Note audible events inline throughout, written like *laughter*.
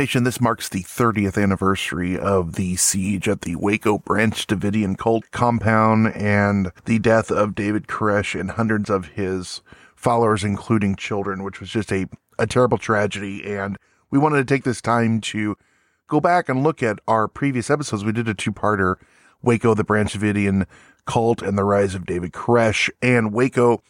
Nation, this marks the 30th anniversary of the siege at the Waco Branch Davidian cult compound and the death of David Koresh and hundreds of his followers, including children, which was just a, a terrible tragedy. And we wanted to take this time to go back and look at our previous episodes. We did a two parter Waco, the Branch Davidian cult and the rise of David Koresh, and Waco,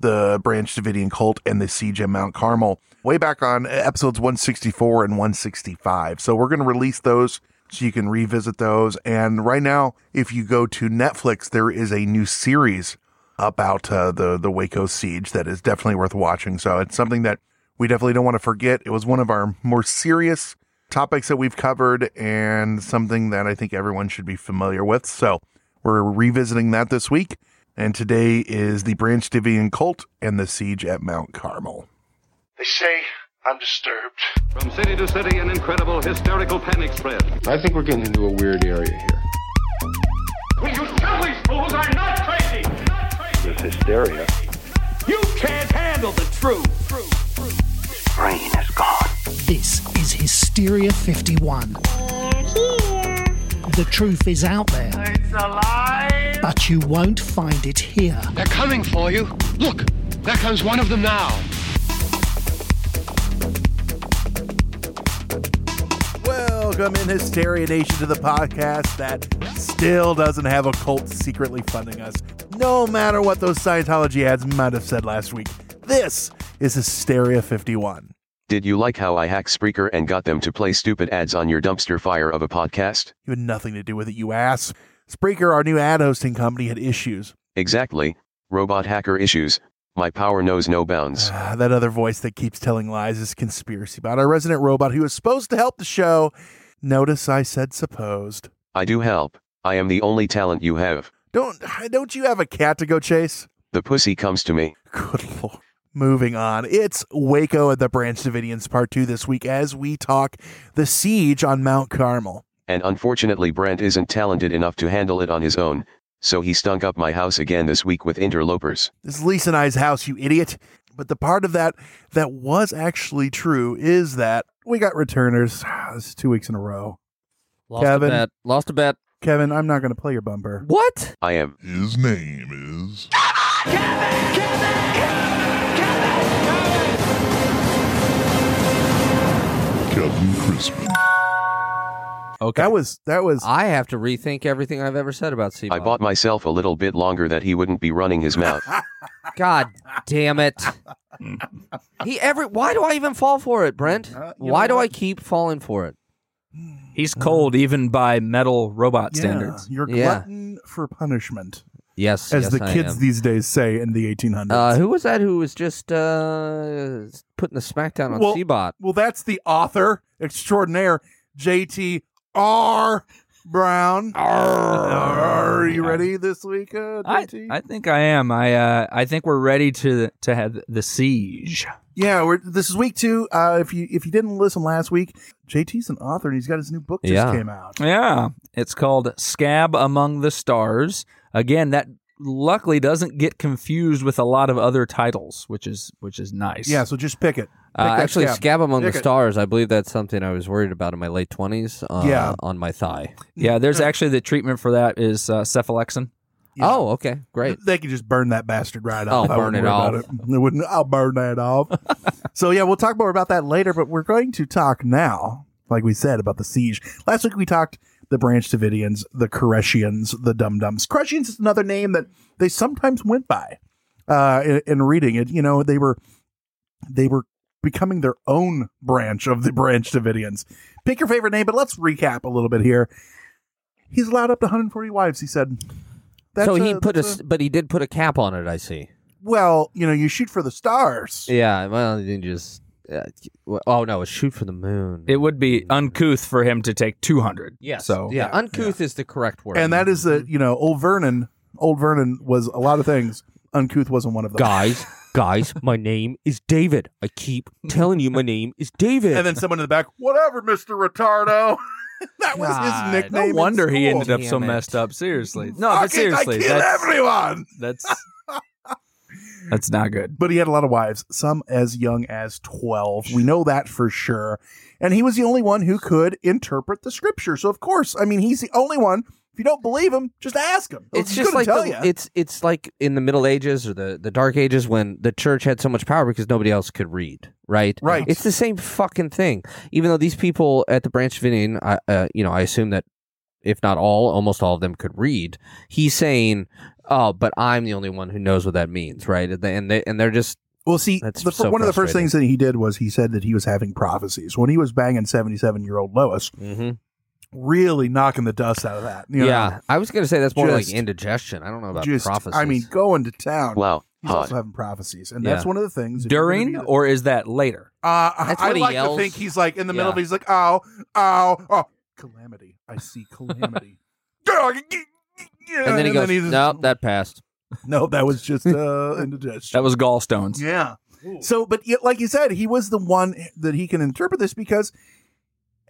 the Branch Davidian cult and the siege at Mount Carmel way back on episodes 164 and 165. So we're going to release those so you can revisit those. And right now, if you go to Netflix, there is a new series about uh, the the Waco siege that is definitely worth watching. So it's something that we definitely don't want to forget. It was one of our more serious topics that we've covered and something that I think everyone should be familiar with. So we're revisiting that this week. And today is the Branch Davidian cult and the siege at Mount Carmel. They say I'm disturbed. From city to city, an incredible hysterical panic spread. I think we're getting into a weird area here. Will you tell these fools I'm not crazy? Not crazy. This hysteria. You can't handle the truth. Brain is gone. This is Hysteria 51. The truth is out there. It's alive. But you won't find it here. They're coming for you. Look, there comes one of them now. Welcome in Hysteria Nation to the podcast that still doesn't have a cult secretly funding us, no matter what those Scientology ads might have said last week. This is Hysteria 51. Did you like how I hacked Spreaker and got them to play stupid ads on your dumpster fire of a podcast? You had nothing to do with it, you ass. Spreaker, our new ad hosting company, had issues. Exactly. Robot hacker issues. My power knows no bounds. Ah, that other voice that keeps telling lies is conspiracy about our resident robot who was supposed to help the show. Notice I said supposed. I do help. I am the only talent you have. Don't don't you have a cat to go chase? The pussy comes to me. Good lord. Moving on. It's Waco at the Branch Davidians part two this week as we talk the siege on Mount Carmel. And unfortunately, Brent isn't talented enough to handle it on his own, so he stunk up my house again this week with interlopers. This is Lisa and I's house, you idiot. But the part of that that was actually true is that we got returners. *sighs* This is two weeks in a row. Lost Kevin. a bet. Lost a bet. Kevin, I'm not going to play your bumper. What? I am. His name is. Kevin Crispin. Okay. That was that was I have to rethink everything I've ever said about Seabot. I bought myself a little bit longer that he wouldn't be running his mouth. *laughs* God damn it. *laughs* he every. Why do I even fall for it, Brent? Uh, you why do what? I keep falling for it? He's cold even by metal robot yeah, standards. You're Yeah. glutton for punishment, Yes, as yes, the I kids am. these days say in the 1800s. Uh, who was that? Who was just uh, putting the smackdown on Well- Seabot? well, that's the author extraordinaire, J.T. R. Brown. *laughs* Are you ready this week, uh, I, I think I am. I uh, I think we're ready to to have the siege. yeah, we're, this is week two. Uh, if you if you didn't listen last week, JT's an author and he's got his new book just Yeah. came out. Yeah, it's called Scab Among the Stars. Again, that luckily doesn't get confused with a lot of other titles, which is which is nice. Yeah, so just pick it. Pick Uh, actually, scab. Scab Among Pick the it. Stars. I believe that's something I was worried about in my late twenties. Uh, Yeah. on my thigh. yeah. There's actually the treatment for that is uh, cephalexin. Yeah. Oh, okay, great. They could just burn that bastard right off. I'll burn it off. It. *laughs* They wouldn't. I'll burn that off. *laughs* so yeah, we'll talk more about that later. But we're going to talk now, like we said, about the siege. Last week we talked the Branch Davidians, the Koreshians, the Dum Dums. Koreshians is another name that they sometimes went by. Uh, in, in reading it, you know, they were they were becoming their own branch of the Branch Davidians. Pick your favorite name, but let's recap a little bit here. He's allowed up to 140 wives. He said. That's so he a- put a, s but he did put a cap on it. I see. well, you know, you shoot for the stars. Yeah. Well, you just. Uh, oh no, it's shoot for the moon. It would be uncouth for him to take 200. yes. So yeah, uncouth is the correct word. And that is the, you know, old Vernon, old Vernon was a lot of things. Uncouth wasn't one of them. guys, guys, my name is David. I keep telling you my name is David. And then someone in the back, whatever, Mr. Retardo. *laughs* that was his nickname. no in wonder he ended up so it. messed up. Seriously, no, Fuck but it, seriously, I killed that's, everyone. that's *laughs* that's not good. But he had a lot of wives, some as young as 12. We know that for sure. and he was the only one who could interpret the scripture. So of course, I mean, he's the only one. If you don't believe him, just ask him. It's He's just like tell the, ya. it's it's like in the Middle Ages or the, the Dark Ages when the church had so much power because nobody else could read, right? Right. It's the same fucking thing. Even though these people at the Branch Davidian, I, uh, you know, I assume that if not all, almost all of them could read. He's saying, "Oh, but I'm the only one who knows what that means," right? And they and, they, and they're just Well, see, That's the, so one of the first things that he did was he said that he was having prophecies when he was banging seventy-seven-year-old Lois, Mhm. really knocking the dust out of that. you know? yeah. I was gonna say that's more Just- like indigestion. I don't know about just prophecies. I mean, going to town. Wow. He's Hot. also having prophecies, and Yeah. that's one of the things if you're gonna During be- or is that later? Uh, That's I when like yells. to think he's like in the middle Yeah. of it. He's like, oh, oh, oh, calamity. I see *laughs* calamity. And then he goes, just- "No, that passed." no, that was just uh, *laughs* indigestion. That was gallstones. Yeah. So, but yet, like you said, he was the one that he can interpret this because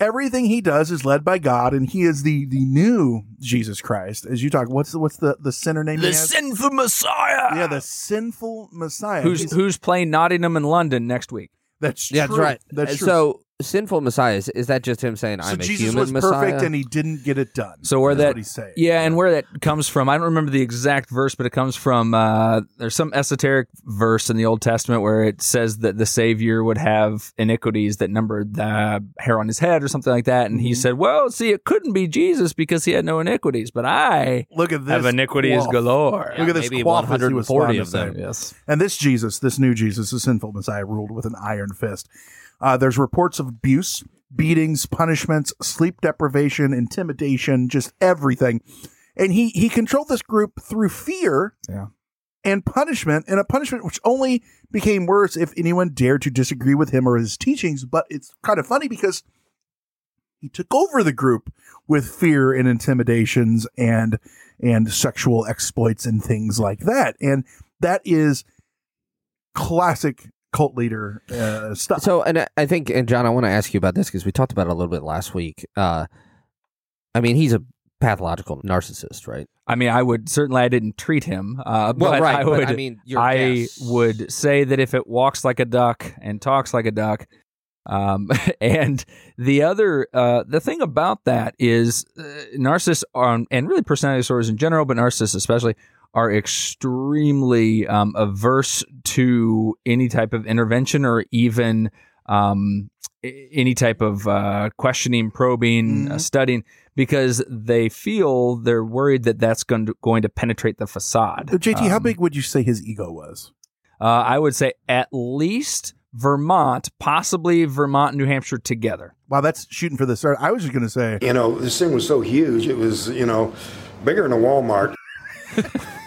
everything he does is led by God, and he is the the new Jesus Christ. As you talk, what's the what's the the sinner name? he The has? sinful Messiah. yeah, the sinful Messiah. who's He's- who's playing Nottingham in London next week? that's Yeah, true. that's right. That's true. So, sinful Messiah is, is that just him saying, So "I'm a Jesus human was Messiah"? perfect, and he didn't get it done. So where that what he's saying. Yeah, and where that comes from, I don't remember the exact verse, but it comes from uh, there's some esoteric verse in the Old Testament where it says that the Savior would have iniquities that numbered the hair on his head or something like that, and he Mm-hmm. said, "Well, see, it couldn't be Jesus because he had no iniquities, but I Look at this. have iniquities quaff. galore." Look at this maybe quaff, as he was 140 of them. Yes. And this Jesus, this new Jesus, the sinful Messiah, ruled with an iron fist. Uh, there's reports of abuse, beatings, punishments, sleep deprivation, intimidation, just everything. And he he controlled this group through fear Yeah. and punishment, and a punishment which only became worse if anyone dared to disagree with him or his teachings. But it's kind of funny because he took over the group with fear and intimidations and and sexual exploits and things like that. And that is classic cult leader uh, stuff. So, and I- I think, and John, I want to ask you about this because we talked about it a little bit last week. Uh, I mean, he's a pathological narcissist, right? I mean, I would certainly I didn't treat him, uh, Well, but right, I but would. I mean, your I guess. would say that if it walks like a duck and talks like a duck, um, *laughs* and the other, uh, the thing about that is uh, narcissists are, and really personality disorders in general, but narcissists especially, are extremely um, averse to any type of intervention or even um, any type of uh, questioning, probing, uh, Mhm. studying, because they feel they're worried that that's going to, going to penetrate the facade. Uh, JT, how Um, big would you say his ego was? uh, I would say at least Vermont, possibly Vermont and New Hampshire together. Wow, that's shooting for the start. I was just going to say, You know, this thing was so huge, it was, you know, bigger than a Walmart. *laughs*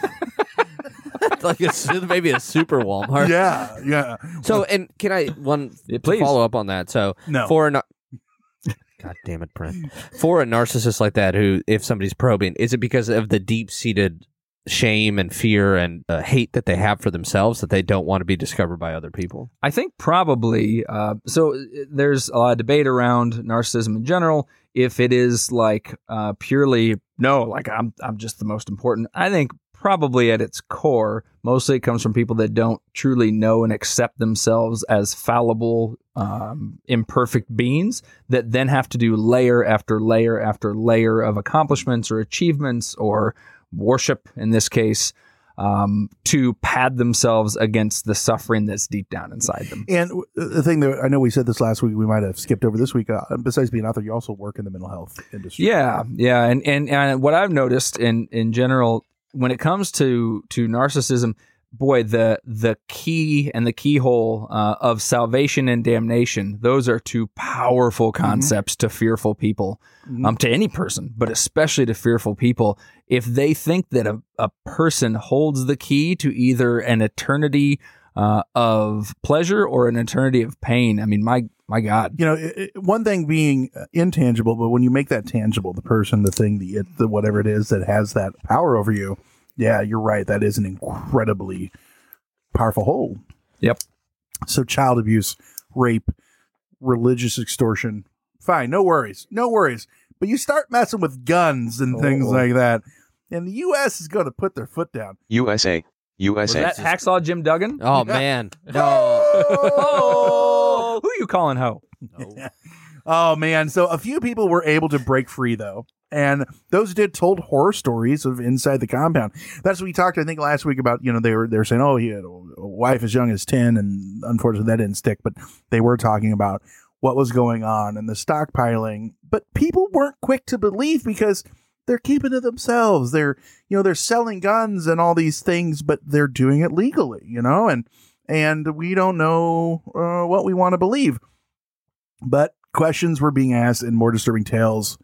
*laughs* like a, maybe a super Walmart. yeah, yeah. So, and can I one Yeah, to please. follow up on that? So, No. for a nar- *laughs* God damn it, Brent. For a narcissist like that, who if somebody's probing, is it because of the deep seated shame and fear and uh, hate that they have for themselves that they don't want to be discovered by other people? I think probably. Uh, so uh, there's a lot of debate around narcissism in general. If it is like uh, purely no, like I'm I'm just the most important. I think probably at its core, mostly it comes from people that don't truly know and accept themselves as fallible, um, imperfect beings that then have to do layer after layer after layer of accomplishments or achievements or worship in this case um, to pad themselves against the suffering that's deep down inside them. And the thing that I know we said this last week, we might have skipped over this week. Uh, besides being an author, you also work in the mental health industry. Yeah, yeah, and and and what I've noticed in in general when it comes to to narcissism, boy, the the key and the keyhole uh, of salvation and damnation, those are two powerful concepts to fearful people, um, to any person, but especially to fearful people. If they think that a, a person holds the key to either an eternity uh, of pleasure or an eternity of pain, I mean, my my God, You know, it, it- one thing being uh, intangible, but when you make that tangible, the person, the thing, the it, the whatever it is that has that power over you, yeah, you're right. That is an incredibly powerful hold. Yep. So child abuse, rape, religious extortion, fine, no worries, no worries. But you start messing with guns and things Oh. like that, and the U.S. is going to put their foot down. USA. was USA. that Hacksaw Jim Duggan? Oh man, *laughs* no. You calling ho? Oh man, so a few people were able to break free though. And those did told horror stories of inside the compound. That's what we talked, I think, last week about. You know, they were they were saying, "Oh, he had a wife as young as ten, and unfortunately that didn't stick." But they were talking about what was going on and the stockpiling. But people weren't quick to believe because they're keeping it themselves. They're you know they're selling guns and all these things, but they're doing it legally. You know, and and we don't know uh, what we want to believe. But questions were being asked and more disturbing tales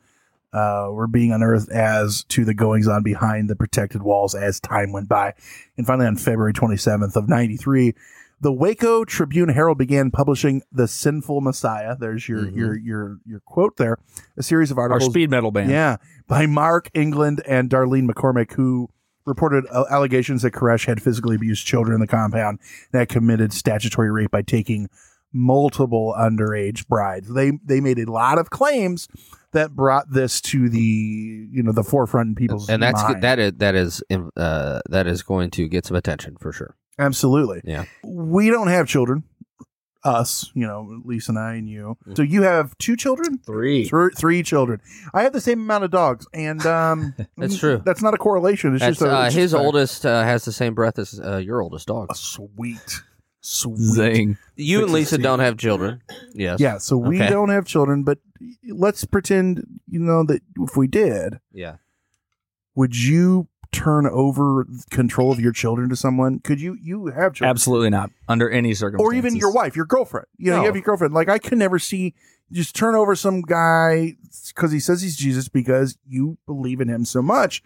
uh, were being unearthed as to the goings on behind the protected walls as time went by. And finally, on February 27th of 93, the Waco Tribune Herald began publishing The Sinful Messiah. There's your your your your quote there. A series of articles, Our speed metal band. yeah, by Mark England and Darlene McCormick, who reported uh, allegations that Koresh had physically abused children in the compound and had committed statutory rape by taking multiple underage brides. They they made a lot of claims that brought this to the you know the forefront in people's and that's mind. that is that is uh, that is going to get some attention for sure. absolutely. Yeah. We don't have children. Us, you know, Lisa and I and you. So you have two children, Three. Three, three children. I have the same amount of dogs, and um, *laughs* That's true. That's not a correlation. It's That's, just a, uh, his just a- oldest uh, has the same breath as uh, your oldest dog. Sweet, sweet. Zing. You and Lisa don't have children. Yes. Yeah, so we Okay. don't have children, but let's pretend, you know, that if we did, Yeah. would you turn over control of your children to someone? Could you? You have children, Absolutely not. Under any circumstances. or even your wife, your girlfriend. You know, No. you have your girlfriend. Like I could never see just turn over some guy because he says he's Jesus because you believe in him so much.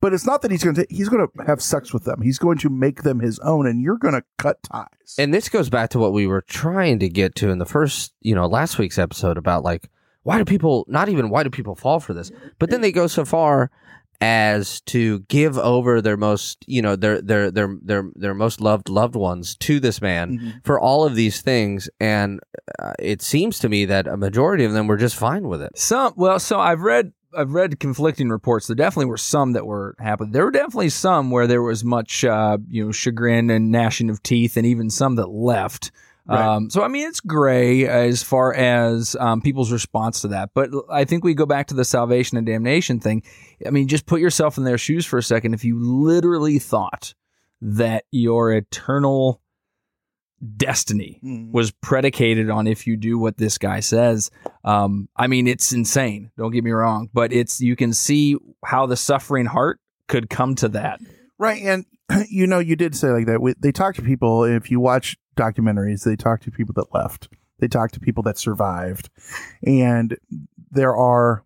But it's not that he's going to. He's going to have sex with them. He's going to make them his own, and you're going to cut ties. And this goes back to what we were trying to get to in the first, you know, last week's episode about like why do people not even why do people fall for this, but then they go so far as to give over their most, you know, their their their their their most loved loved ones to this man Mm-hmm. for all of these things, and uh, it seems to me that a majority of them were just fine with it. Some well, so I've read I've read conflicting reports. There definitely were some that were happy. There were definitely some where there was much uh, you know chagrin and gnashing of teeth, and even some that left. Right. Um, so I mean, it's gray as far as um, people's response to that. But I think we go back to the salvation and damnation thing. I mean, just put yourself in their shoes for a second. If you literally thought that your eternal destiny Mhm. was predicated on if you do what this guy says. Um, I mean, it's insane. Don't get me wrong, but it's you can see how the suffering heart could come to that. Right, and *clears throat* you know, you did say like that. We, they talk to people. If you watch documentaries, they talk to people that left. They talk to people that survived, and there are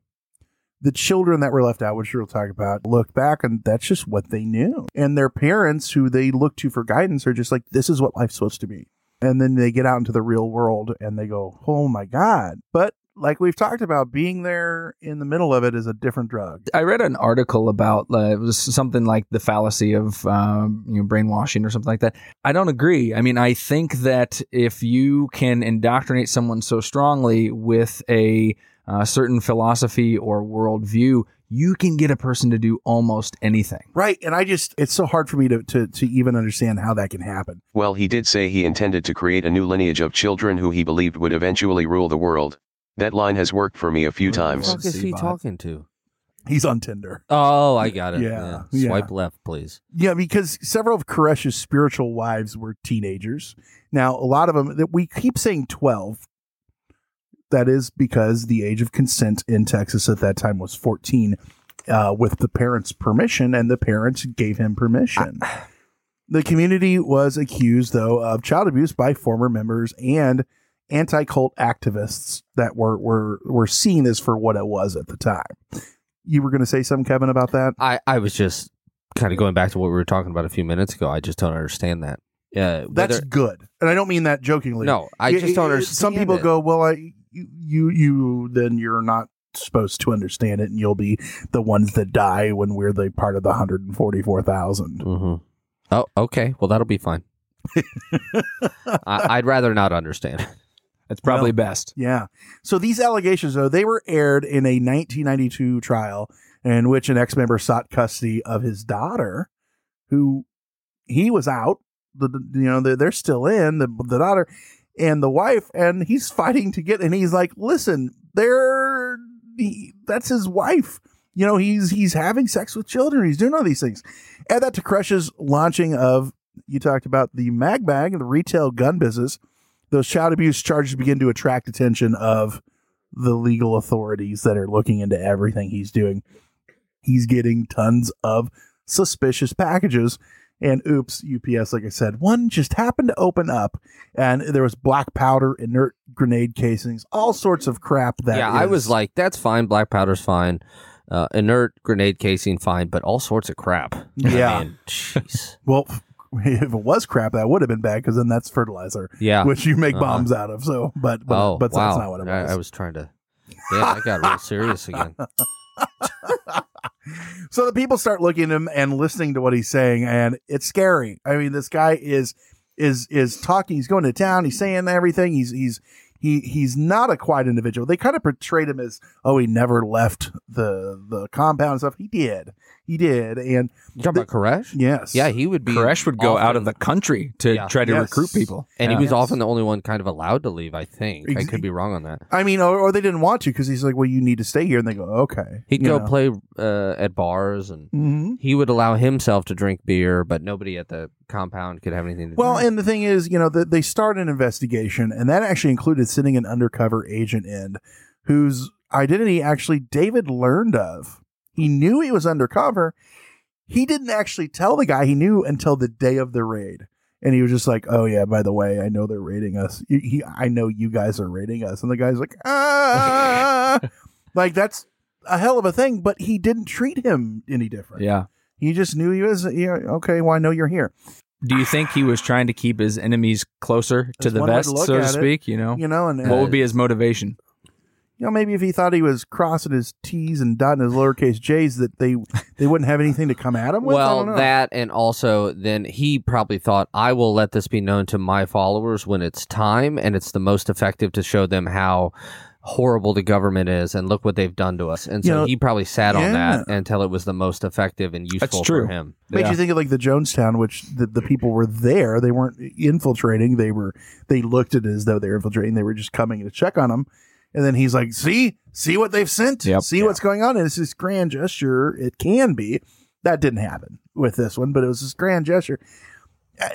the children that were left out, which we'll talk about. Look back, and that's just what they knew. And their parents, who they look to for guidance, are just like, "This is what life's supposed to be." And then they get out into the real world, and they go, "Oh my god!" But like we've talked about, being there in the middle of it is a different drug. I read an article about uh, it was something like the fallacy of um, you know brainwashing or something like that. I don't agree. I mean, I think that if you can indoctrinate someone so strongly with a uh, certain philosophy or worldview, you can get a person to do almost anything. Right. And I just, it's so hard for me to, to, to even understand how that can happen. Well, he did say he intended to create a new lineage of children who he believed would eventually rule the world. That line has worked for me a few What times. the fuck is he Seabot. talking to? He's on Tinder. Oh, I got it. Yeah, yeah. Swipe left, please. Yeah, because several of Koresh's spiritual wives were teenagers. Now, a lot of them, that we keep saying 12. That is because the age of consent in Texas at that time was 14 uh, with the parents' permission, and the parents gave him permission. *sighs* the community was accused, though, of child abuse by former members and anti cult activists that were, were, were seen as for what it was at the time. You were going to say something, Kevin, about that? I, I was just kind of going back to what we were talking about a few minutes ago. I just don't understand that. Yeah, That's whether- good, and I don't mean that jokingly. no. I just don't understand. Some people it. go, "Well, I, you, you, then you're not supposed to understand it, and you'll be the ones that die when we're the part of the hundred and forty-four thousand. Mhm. Oh, okay. Well, that'll be fine. *laughs* I, I'd rather not understand. That's probably Well, best. Yeah. So these allegations, though, they were aired in a 1992 trial in which an ex-member sought custody of his daughter, who he was out. The, you know they're, they're still in the the daughter and the wife, and he's fighting to get. And he's like, "Listen, they're he, that's his wife. You know, he's he's having sex with children. He's doing all these things. Add that to Koresh's launching of you talked about the mag bag and the retail gun business. Those child abuse charges begin to attract attention of the legal authorities that are looking into everything he's doing. He's getting tons of suspicious packages. And oops, UPS, like I said, one just happened to open up and there was black powder, inert grenade casings, all sorts of crap that yeah, I was like, that's fine. Black powder's fine. Uh, inert grenade casing, fine, but all sorts of crap. I Yeah. mean, jeez. Well, *laughs* if it was crap, that would have been bad because then that's fertilizer. Yeah. which you make Uh-huh. bombs out of. So, but but, oh, but wow. that's not what it I, was. I was trying to. Yeah, I got real serious again. *laughs* so the people start looking at him and listening to what he's saying, and it's scary. I mean, this guy is is is talking. He's going to town. He's saying everything. He's he's he he's not a quiet individual. They kind of portrayed him as oh, he never left the the compound and stuff. He did. He did. And You talking about Koresh? yes, Yeah, he would be. Koresh would go out of the country to Yeah. try to Yes. recruit people. and Yeah. he was Yes. often the only one kind of allowed to leave. I think I could be wrong on that. I mean, or, or they didn't want to because he's like, well, you need to stay here, and they go, okay. He'd You go know. play uh, at bars, and Mhm. he would allow himself to drink beer, but nobody at the compound could have anything to do with Well, and the thing is, you know, that they start an investigation, and that actually included sending an undercover agent in whose identity actually David learned of. He knew he was undercover. He didn't actually tell the guy he knew until the day of the raid. And he was just like, "Oh yeah, by the way, I know they're raiding us. He, I know you guys are raiding us." And the guy's like, "Ah," *laughs* like that's a hell of a thing. But he didn't treat him any different. Yeah. he just knew he was. Yeah, okay. Well, I know you're here. Do you think he was trying to keep his enemies closer to That's the to vest, so to at it. speak? You know, You know, and what would be his motivation? You know, maybe if he thought he was crossing his T's and dotting his lowercase J's, that they they wouldn't have anything to come at him with. I well, don't know. that and also then he probably thought, I will let this be known to my followers when it's time, and it's the most effective to show them how horrible the government is and look what they've done to us. And You so know, he probably sat on that until it was the most effective and useful true. for him. makes Yeah. you think of like the Jonestown, which the, the people were there. They weren't infiltrating. They were they looked at it as though they were infiltrating. They were just coming to check on them. And then he's like, "See, see what they've sent. Yep. See what's going on." And it's this grand gesture. It can be that didn't happen with this one, but it was this grand gesture. Uh,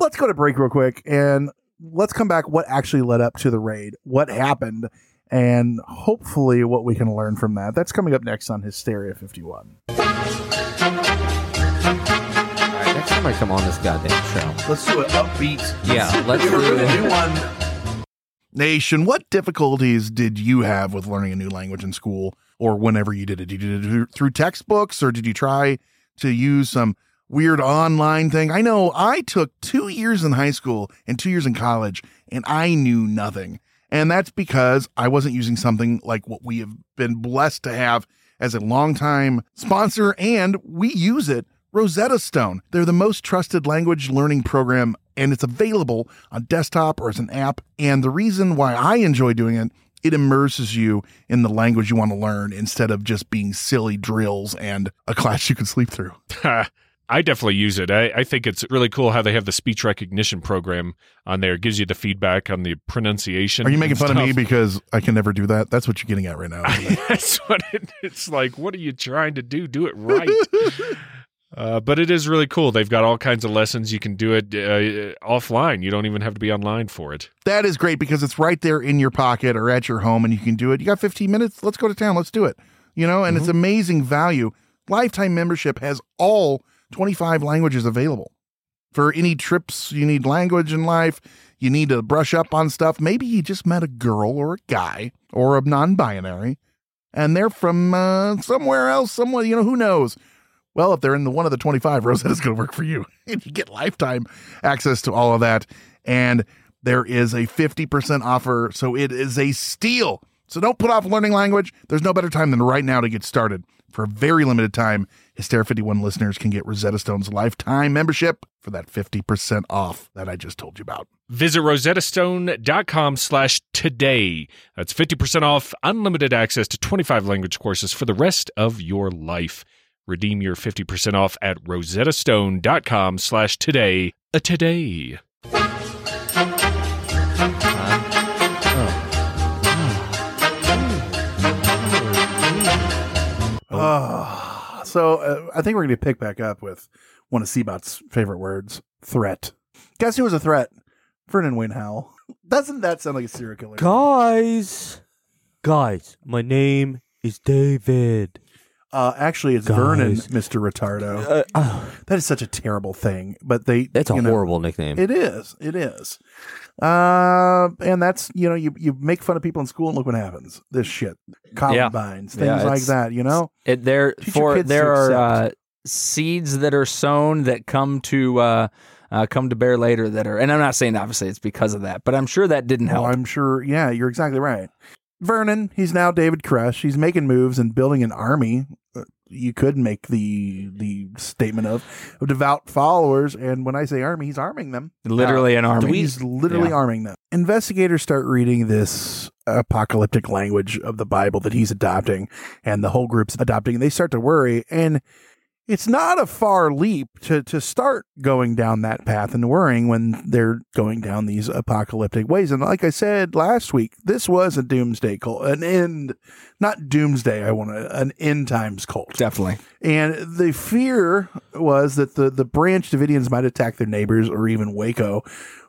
Let's go to break real quick and let's come back. What actually led up to the raid? What happened? And hopefully, what we can learn from that. That's coming up next on Hysteria 51. All right, next time I come on this goddamn show. Let's do it upbeat. Yeah, let's *laughs* do gonna it. one. Nation, what difficulties did you have with learning a new language in school or whenever you did it? Did you do it through textbooks or did you try to use some weird online thing? I know I took two years in high school and two years in college and I knew nothing. And that's because I wasn't using something like what we have been blessed to have as a longtime sponsor and we use it. Rosetta Stone. They're the most trusted language learning program and it's available on desktop or as an app. And the reason why I enjoy doing it, it immerses you in the language you want to learn instead of just being silly drills and a *laughs* class you can sleep through. *laughs* I definitely use it. I, I think it's really cool how they have the speech recognition program on there. It gives you the feedback on the pronunciation. Are you making fun of me because I can never do that? That's what you're getting at right now. *laughs* That's what it, it's like. What are you trying to do? Do it right. Uh, but it is really cool. They've got all kinds of lessons. You can do it uh, offline. You don't even have to be online for it. that is great because it's right there in your pocket or at your home and you can do it. You got 15 minutes. Let's go to town. Let's do it. You know, and it's amazing value. Lifetime membership has all 25 languages available. For any trips you need language in life, you need to brush up on stuff. Maybe you just met a girl or a guy or a non binary and they're from uh, somewhere else, somewhere, you know, who knows? Well, if they're in the one of the 25, Rosetta's *laughs* going to work for you. And *laughs* you get lifetime access to all of that. And there is a 50% offer. So it is a steal. So don't put off learning language. There's no better time than right now to get started. For a very limited time, Hysteria 51 listeners can get Rosetta Stone's lifetime membership for that 50% off that I just told you about. Visit rosettastone.com slash today. That's 50% off, unlimited access to 25 language courses for the rest of your life. Redeem your 50% off at rosettastone.com slash today, a today. Oh, so uh, I think we're going to pick back up with one of Seabot's favorite words, threat. Guess who was a threat? Vernon Wayne Howell. *laughs* Doesn't that sound like a serial killer? Guys, guys, my name is David. Uh, actually, it's Guys. Vernon, Mister Retardo. that is such a terrible thing, but they. That's a know, horrible nickname. It is. It is. Uh, and that's you know you you make fun of people in school and look what happens. This shit, columbines, things Yeah, like that. You know, It, there Teach for there are uh, seeds that are sown that come to uh, uh, come to bear later that are, and I'm not saying obviously it's because of that, but I'm sure that didn't help. Oh, I'm sure. Yeah, you're exactly right. Vernon, he's now David Koresh. He's making moves and building an army. Uh, You could make the the statement of, of devout followers, and when I say army, he's arming them. Literally an army. He's literally Yeah. arming them. Investigators start reading this apocalyptic language of the Bible that he's adopting, and the whole group's adopting. And they start to worry, and it's not a far leap to to start going down that path and worrying when they're going down these apocalyptic ways. And like I said last week, this was a doomsday cult, an end, not doomsday. I want to an end times cult. Definitely. And the fear was that the the Branch Davidians might attack their neighbors or even Waco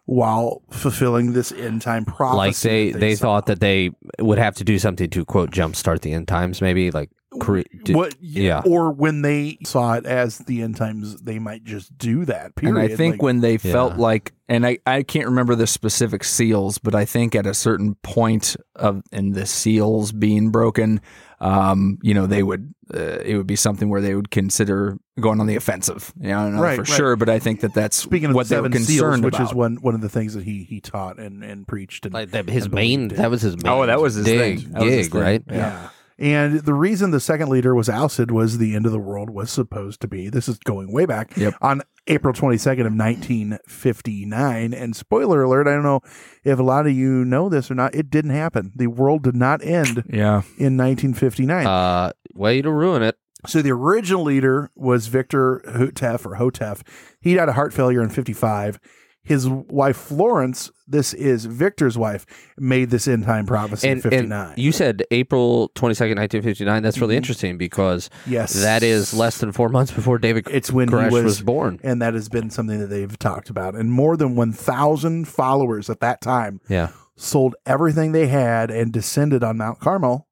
while fulfilling this end time prophecy. like they they, saw. thought that they would have to do something to quote jumpstart the end times, maybe like cre- do- what yeah. or when they saw it as the end times they might just do that period And I think Like, when they felt Yeah. like, and I, I can't remember the specific seals, but I think at a certain point of in the seals being broken, um, you know, they would uh, it would be something where they would consider going on the offensive. You know, I don't know Right, for right. sure, but I think that that's speaking of what the they were seven seals which about. is one one of the things that he he taught and and preached and like that, his and main that was his main Oh, that was his dig, thing. That was his gig, thing. right? Yeah. And the reason the second leader was ousted was the end of the world was supposed to be. This is going way back Yep. on April 22nd of 1959. And spoiler alert, I don't know if a lot of you know this or not. It didn't happen. The world did not end yeah, in 1959. Uh, way to ruin it. So the original leader was Victor Houteff or Hotef. He died of heart failure in 55. His wife Florence, this is Victor's wife, made this end time prophecy in And, 59. and you said April twenty second, nineteen fifty nine. That's really mm-hmm. interesting because yes. that is less than four months before David *laughs* It's when Koresh he was, was born. and that has been something that they've talked about. And more than 1,000 followers at that time Yeah, sold everything they had and descended on Mount Carmel,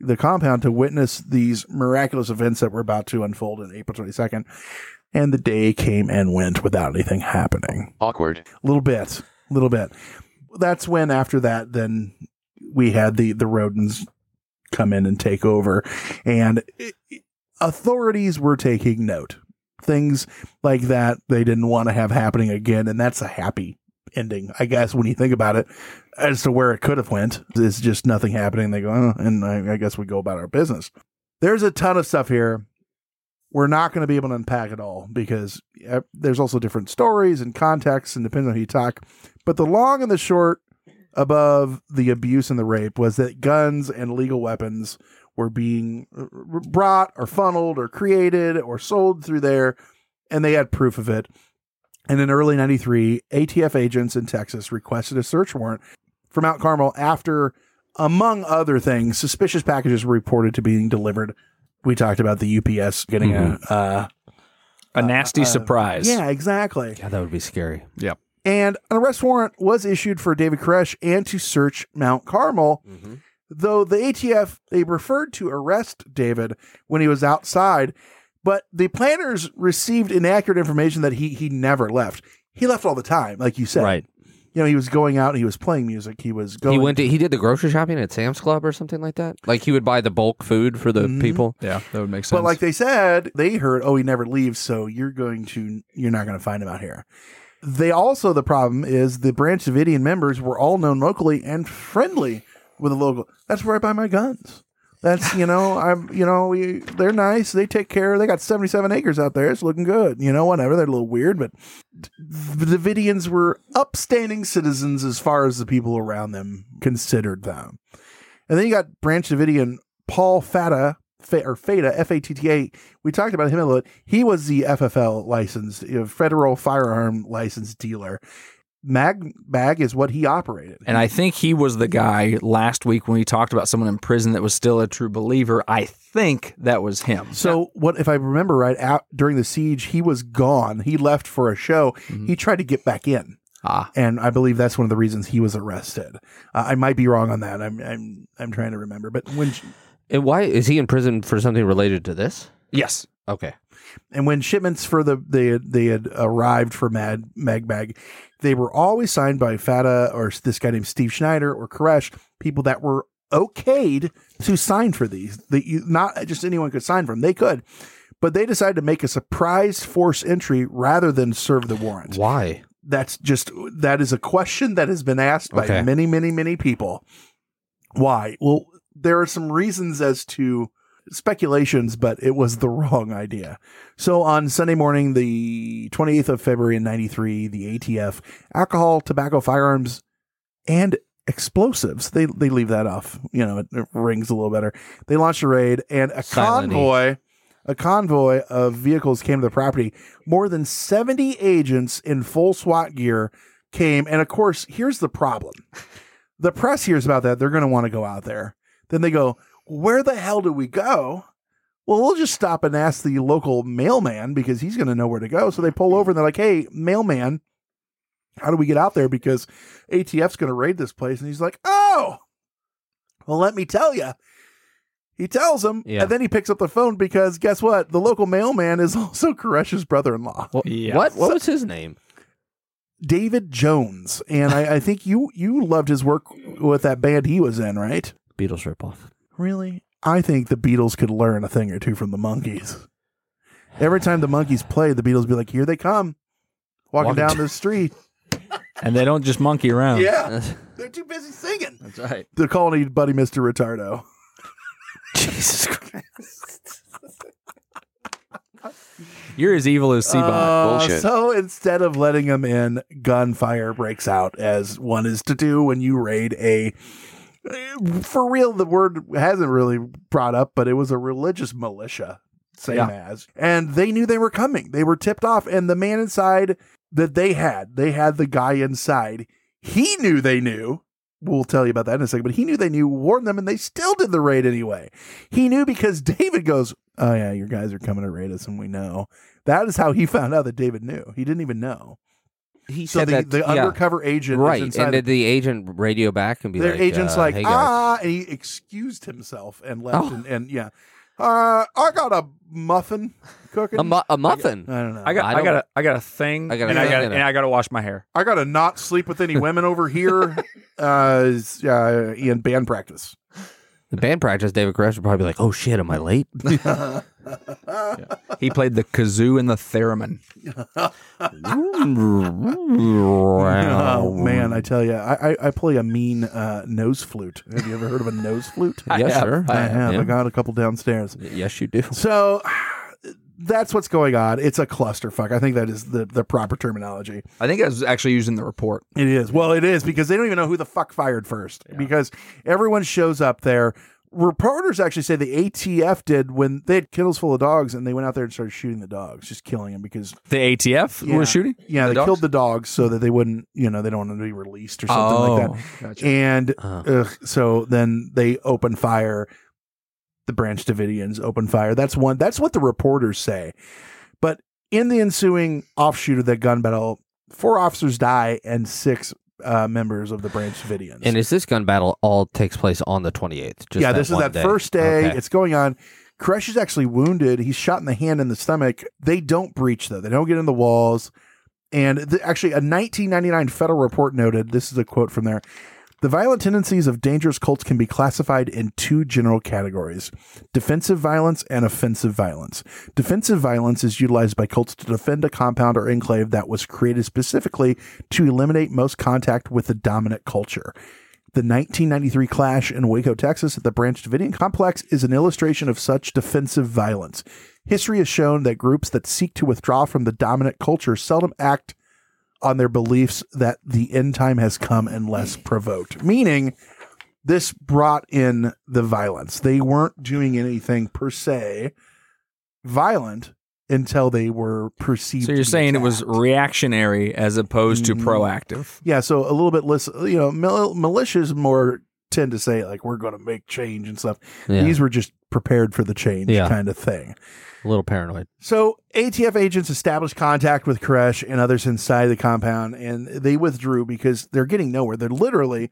the compound, to witness these miraculous events that were about to unfold in April 22nd. And the day came and went without anything happening. Awkward. A little bit, a little bit. That's when, after that, then we had the the Rodens come in and take over, and it- authorities were taking note. Things like that they didn't want to have happening again, and that's a happy ending, I guess, when you think about it. As to where it could have went, it's just nothing happening. They go, oh, and I, I guess we go about our business. There's a ton of stuff here we're not going to be able to unpack it all because uh, there's also different stories and contexts and depends on who you talk. But the long and the short above the abuse and the rape was that guns and legal weapons were being brought or funneled or created or sold through there, and they had proof of it. And in early 93, ATF agents in Texas requested a search warrant for Mount Carmel after, among other things, suspicious packages were reported to being delivered. We talked about the UPS getting a uh, a nasty uh, surprise. Yeah, exactly. God, that would be scary. Yep. And an arrest warrant was issued for David Koresh and to search Mount Carmel. Though the ATF they referred to arrest David when he was outside, but the planners received inaccurate information that he he never left. He left all the time, like you said. Right. You know, he was going out. He was playing music. He was going. he went. To, he did the grocery shopping at Sam's Club or something like that. Like he would buy the bulk food for the Mhm. people. Yeah, that would make sense. But like they said, they heard, oh, he never leaves, so you're going to, you're not going to find him out here. They also, the problem is the Branch Davidian members were all known locally and friendly with the local. That's where I buy my guns. That's, you know, I'm, you know, we, they're nice. They take care. They got 77 acres out there. It's looking good. You know, whatever. They're a little weird, but the Davidians were upstanding citizens as far as the people around them considered them. And then you got Branch Davidian Paul Fatta, Fa- or Fatta, F A T T A. We talked about him a little. He was the FFL licensed, you know, federal firearm license dealer. Mag bag is what he operated. And I think he was the guy last week when we talked about someone in prison that was still a true believer. I think that was him. So what if I remember right out during the siege, he was gone. He left for a show. He tried to get back in. Ah. And I believe that's one of the reasons he was arrested. Uh, I might be wrong on that. I'm I'm I'm trying to remember. But when And why is he in prison for something related to this? Yes. Okay. And when shipments for the they had, they had arrived for Mad Magbag, they were always signed by Fatta or this guy named Steve Schneider or Koresh, people that were okayed to sign for these. That you, not just anyone could sign from. They could, but they decided to make a surprise force entry rather than serve the warrant. Why? That's just that is a question that has been asked by Okay. many, many, many people. Why? Well, there are some reasons as to speculations, but it was the *laughs* wrong idea. So on Sunday morning, the 28th of February in 93, the ATF, alcohol, tobacco, firearms, and explosives. They they leave that off. You know, it, it rings a little better. They launched a raid and a Silent convoy a convoy of vehicles came to the property. More than 70 agents in full SWAT gear came. And of course, here's the problem. The press hears about that. They're going to want to go out there. Then they go, Where the hell do we go? Well, we'll just stop and ask the local mailman because he's going to know where to go. So they pull over and they're like, Hey, mailman, how do we get out there? Because ATF's going to raid this place. And he's like, Oh, well, let me tell you. He tells him, Yeah. and then he picks up the phone because guess what? The local mailman is *laughs* also Koresh's brother-in-law, What? Yeah. What? What was his name? David Jones. And I, I think you you loved his work with that band he was in, right? Beatles ripoff. Really? I think the Beatles could learn a thing or two from the Monkees. Every time the Monkees play, the Beatles be like, "Here they come, walking Walking down t- the street." *laughs* And they don't just monkey around. Yeah, they're too busy singing. That's right. They're calling you Buddy Mister Retardo. *laughs* Jesus Christ. You're as evil as Seabot. Uh, Bullshit. So instead of letting them in, gunfire breaks out, as one is to do when you raid a. For real, the word hasn't really brought up, but it was a religious militia, same Yeah. as. And they knew they were coming. They were tipped off, and the man inside that they had, they had the guy inside. He knew they knew. We'll tell you about that in a second, but he knew they knew, warned them, and they still did the raid anyway. He knew because *laughs* David goes, Oh, yeah, your guys are coming to raid us, and we know. That is how he found out that David knew. He didn't even know. He So said the, that the yeah. undercover agent right, is and did the agent radio back and be their like, agent's uh, like, hey ah, and he excused himself and left. Oh. And, and yeah, uh, I got a muffin cooking. a, mu- a muffin. I don't know. I got, I I, got, a, I got a thing, I got a and I got, and I got to wash my hair. I got to not sleep with any women over here. *laughs* Uh, is, uh, in band practice. The band practice, David Koresh would probably be like, "Oh shit, am I late?" *laughs* He played the kazoo and the theremin. *laughs* Oh man, I tell you, I, I, I play a mean uh, nose flute. Have you ever heard of a nose flute? *laughs* yeah, have, sure. I have. Yeah. I got a couple downstairs. Yes, you do. So that's what's going on. It's a clusterfuck. I think that is the, the proper terminology. I think it was actually used in the report. It is. Well, it is because they don't even know who the fuck fired first because everyone shows up there. Reporters actually say the ATF did when they had kennels full of dogs and they went out there and started shooting the dogs, just killing them because The ATF Yeah. was shooting. yeah, The they dogs? killed the dogs so that they wouldn't, you know, they don't want them to be released or something like Oh, that. gotcha. And Uh. ugh, so then they open fire. The Branch Davidians open fire. That's one. That's what the reporters say. But in the ensuing offshoot of that gun battle, four officers die and six uh, members of the Branch Davidians. And is this gun battle all takes place on the 28th? Yeah, this is that day? first day. Okay. It's going on. Koresh is actually wounded. He's shot in the hand and the stomach. They don't breach though. They don't get in the walls. And th- actually, a 1999 federal report noted. This is a quote from there. The violent tendencies of dangerous cults can be classified in two general categories defensive violence and offensive violence. Defensive violence is utilized by cults to defend a compound or enclave that was created specifically to eliminate most contact with the dominant culture. The 1993 clash in Waco, Texas at the Branch Davidian complex is an illustration of such defensive violence. History has shown that groups that seek to withdraw from the dominant culture seldom act on their beliefs that the end time has come unless provoked. Meaning, this brought in the violence. They weren't doing anything per se violent, until they were perceived. So you're be saying it was reactionary as opposed to Mm. proactive. Yeah, so a little bit less. You know, mil- militias more tend to say like we're going to make change and stuff. Yeah. These were just prepared for the change Yeah. kind of thing. A little paranoid. So ATF agents established contact with Koresh and others inside the compound, and they withdrew because they're getting nowhere. They're literally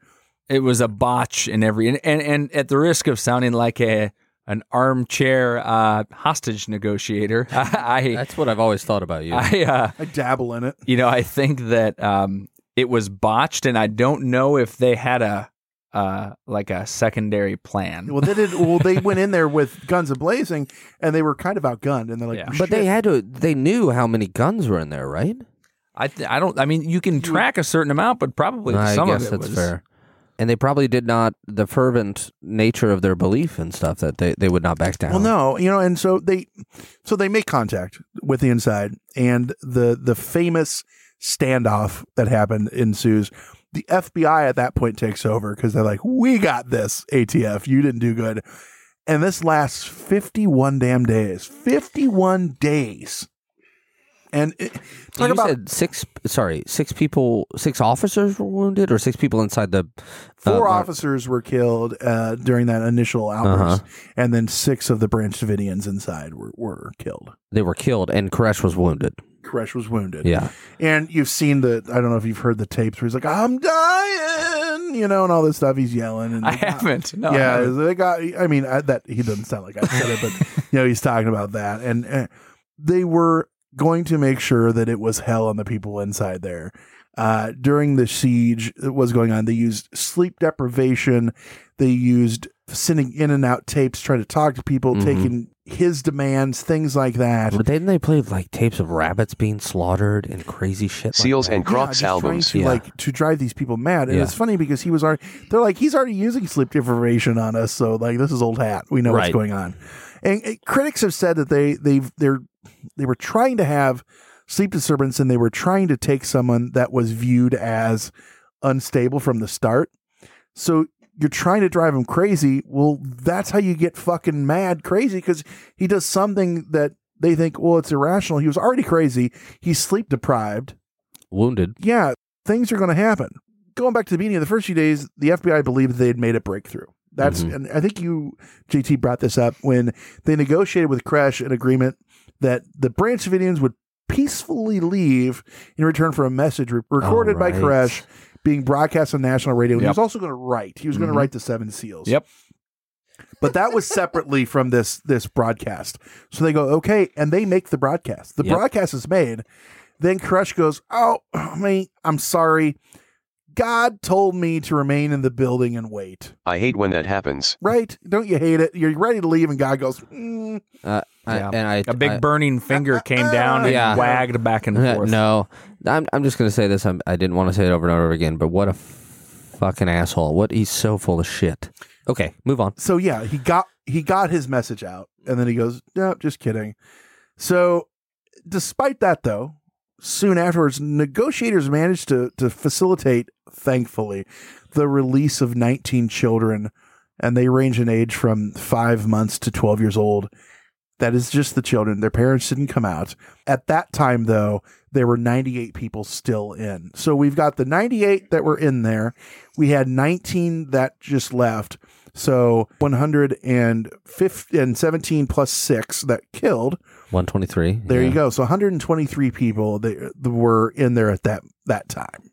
It was a botch in every and and, and at the risk of sounding like a an armchair uh, hostage negotiator, *laughs* I That's what I've always thought about you. I uh, I dabble in it. you know I think that um, it was botched, and I don't know if they had a uh, like a secondary plan. Well, they did. Well, they went in there with guns a blazing, and they were kind of outgunned. And they're like, Yeah. but they had to. They knew how many guns were in there, right? I th- I don't. I mean, you can track a certain amount, but probably I some guess of it that's was fair. And they probably did not the fervent nature of their belief and stuff that they, they would not back down. Well, no, you know, and so they, so they make contact with the inside, and the the famous standoff that happened ensues. The FBI at that point takes over because they're like, "We got this, ATF. You didn't do good," and this lasts fifty one damn days. Fifty one days, and it, talk you about said six. Sorry, six people, six officers were wounded, or six people inside the four uh, officers were killed uh, during that initial outburst, and then six of the Branch Davidians inside were, were killed. They were killed, and Koresh was wounded. Koresh was wounded. Yeah, And you've seen the, I don't know if you've heard the tapes where he's like, I'm dying, you know, and all this stuff. He's yelling. And I haven't. No, I yeah, haven't. they got, I mean, I, that he doesn't sound like I said it, but, *laughs* you know, he's talking about that. And uh, they were going to make sure that it was hell on the people inside there. Uh, during the siege that was going on, they used sleep deprivation. They used sending in and out tapes, trying to talk to people, Mhm. taking his demands, things like that. but didn't they play like tapes of rabbits being slaughtered and crazy shit? like Seals that? and Yeah, Crocs just trying albums. to Yeah. like to drive these people mad, and Yeah. it's funny because he was already. They're like he's already using sleep deprivation on us, so like this is old hat. We know what's going on. And, and critics have said that they they've they're they were trying to have sleep disturbance, and they were trying to take someone that was viewed as unstable from the start. So you're trying to drive him crazy. Well, that's how you get fucking mad crazy because he does something that they think, well, it's irrational. He was already crazy. He's sleep deprived wounded. yeah, things are going to happen. Going back to the beginning of the first few days, the FBI believed they had made a breakthrough. That's, Mhm. and I think you, JT, brought this up when they negotiated with Koresh an agreement that the Branch Davidians would peacefully leave in return for a message re- recorded by right. Koresh being broadcast on national radio. He was also going to write. He was going to write the Seven Seals. Yep. But that was separately from this this broadcast. So they go, okay, and they make the broadcast. The Yep. broadcast is made. Then Koresh goes, oh, me, I'm sorry. God told me to remain in the building and wait. I hate when that happens. Right? Don't you hate it? You're ready to leave, and God goes, mm, Uh, I- Yeah. and I A big I- burning finger came down and Yeah. wagged back and *laughs* forth. No, I'm I'm just gonna say this. I'm, I didn't want to say it over and over again, but what a fucking asshole! What he's so full of shit. Okay, move on. so yeah, he got he got his message out, and then he goes, "No, just kidding." So, despite that, though, soon afterwards, negotiators managed to to facilitate, thankfully, the release of 19 children, and they range in age from five months to 12 years old. That is just the children. Their parents didn't come out. At that time, though, there were 98 people still in. So we've got the 98 that were in there. We had 19 that just left. So 150 and 17 plus six that killed. One twenty three. There you go. So 123 people that that were in there at that that time.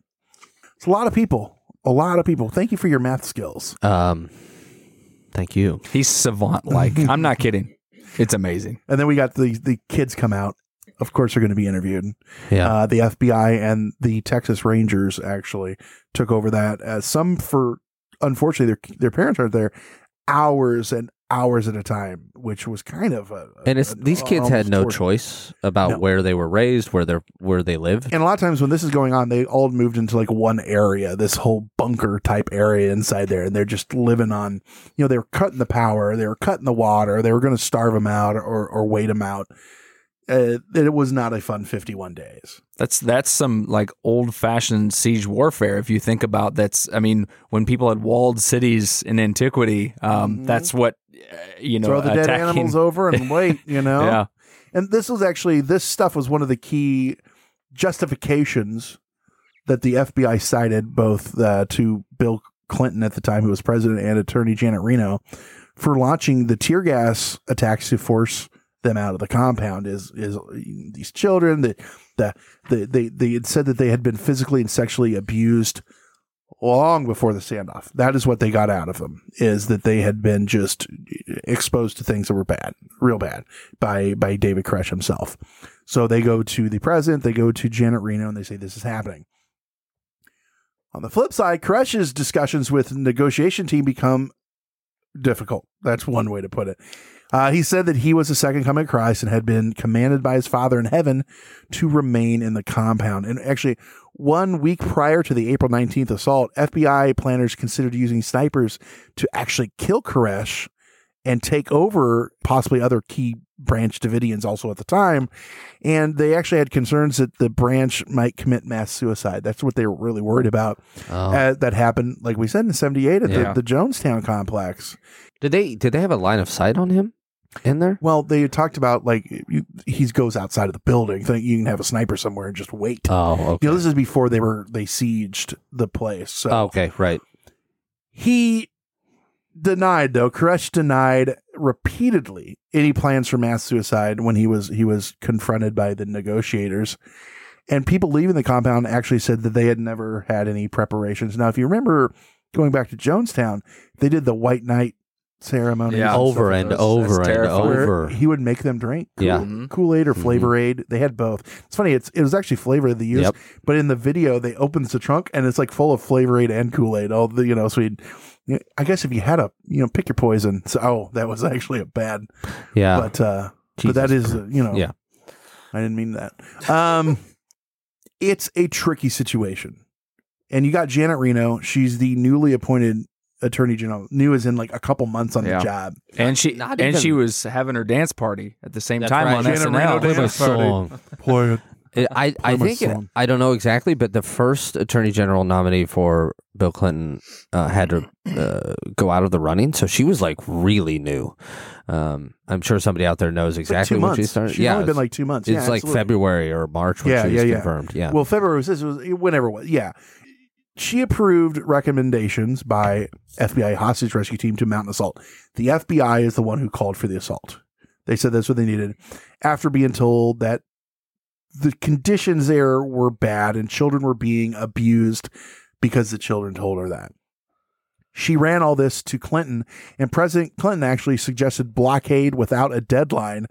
It's a lot of people. A lot of people. Thank you for your math skills. Um, thank you. He's savant like. *laughs* I'm not kidding. It's amazing. And then we got the the kids come out. Of course, they're going to be interviewed. Yeah. Uh, the FBI and the Texas Rangers actually took over that. As some for unfortunately their their parents aren't there hours and hours at a time, which was kind of a, and it's a- these kids had no torture. choice about No. where they were raised, where they where they lived. And a lot of times when this is going on, they all moved into like one area, this whole bunker type area inside there, and they're just living on, you know, they were cutting the power, they were cutting the water, they were going to starve them out or or wait them out. Uh, it was not a fun 51 days. That's that's some like old fashioned siege warfare. If you think about that's, I mean, when people had walled cities in antiquity, um, that's what uh, you know. Mm-hmm. Throw the dead animals *laughs* over and wait, you know? Yeah. And this was actually, this stuff was one of the key justifications that the FBI cited both uh, to Bill Clinton at the time, who was president, and Attorney Janet Reno for launching the tear gas attacks to force them out of the compound. Is is these children that the, the they they had said that they had been physically and sexually abused long before the standoff. That is what they got out of them is that they had been just exposed to things that were bad, real bad by by David Koresh himself. So they go to the president, they go to Janet Reno, and they say this is happening. On the flip side, Koresh's discussions with negotiation team become difficult. That's one way to put it. Uh, he said that he was the second coming of Christ and had been commanded by his Father in heaven to remain in the compound. And actually, one week prior to the April 19th assault, FBI planners considered using snipers to actually kill Koresh and take over possibly other key branch Davidians also at the time. And they actually had concerns that the branch might commit mass suicide. That's what they were really worried about. Oh. Uh, that happened, like we said, in 78 at Yeah. the, the Jonestown complex. Did they did they have a line of sight on him in there? Well, they talked about like you, he goes outside of the building. Think you can have a sniper somewhere and just wait. Oh, okay. You know, this is before they were they sieged the place. So Oh, okay, right. he denied though. Koresh denied repeatedly any plans for mass suicide when he was he was confronted by the negotiators. And people leaving the compound actually said that they had never had any preparations. Now, if you remember going back to Jonestown, they did the White Night ceremony Yeah. Over and over and over. he would make them drink Kool- Yeah. Mm-hmm. Kool-Aid or Flavor Aid. They had both. It's funny. It's it was actually Flavor they used, Yep. but in the video they opens the trunk and it's like full of Flavor Aid and Kool-Aid. All the you know, so he'd, I guess if you had a you know pick your poison. So oh, that was *laughs* actually a bad. Yeah. But uh, but that is uh, you know Yeah. I didn't mean that. Um, it's a tricky situation, and you got Janet Reno. She's the newly appointed attorney general. New as in like a couple months on Yeah. the job. And she Not and even- she was having her dance party at the same That's time right. on Janet Reno SNL. dance Play my party. song. Play it. It, I I my think it, song. I don't know exactly, but the first attorney general nominee for Bill Clinton uh, had to uh, go out of the running, so she was like really new. Um, I'm sure somebody out there knows It's like exactly two when she started. She's yeah, only been like two months. It's Yeah, like absolutely. February or March when Yeah, she was yeah. confirmed. Yeah. Well, February was this was whenever it was. Yeah. She approved recommendations by FBI hostage rescue team to mount an assault. The FBI is the one who called for the assault. They said that's what they needed after being told that the conditions there were bad and children were being abused because the children told her that. She ran all this to Clinton, and President Clinton actually suggested blockade without a deadline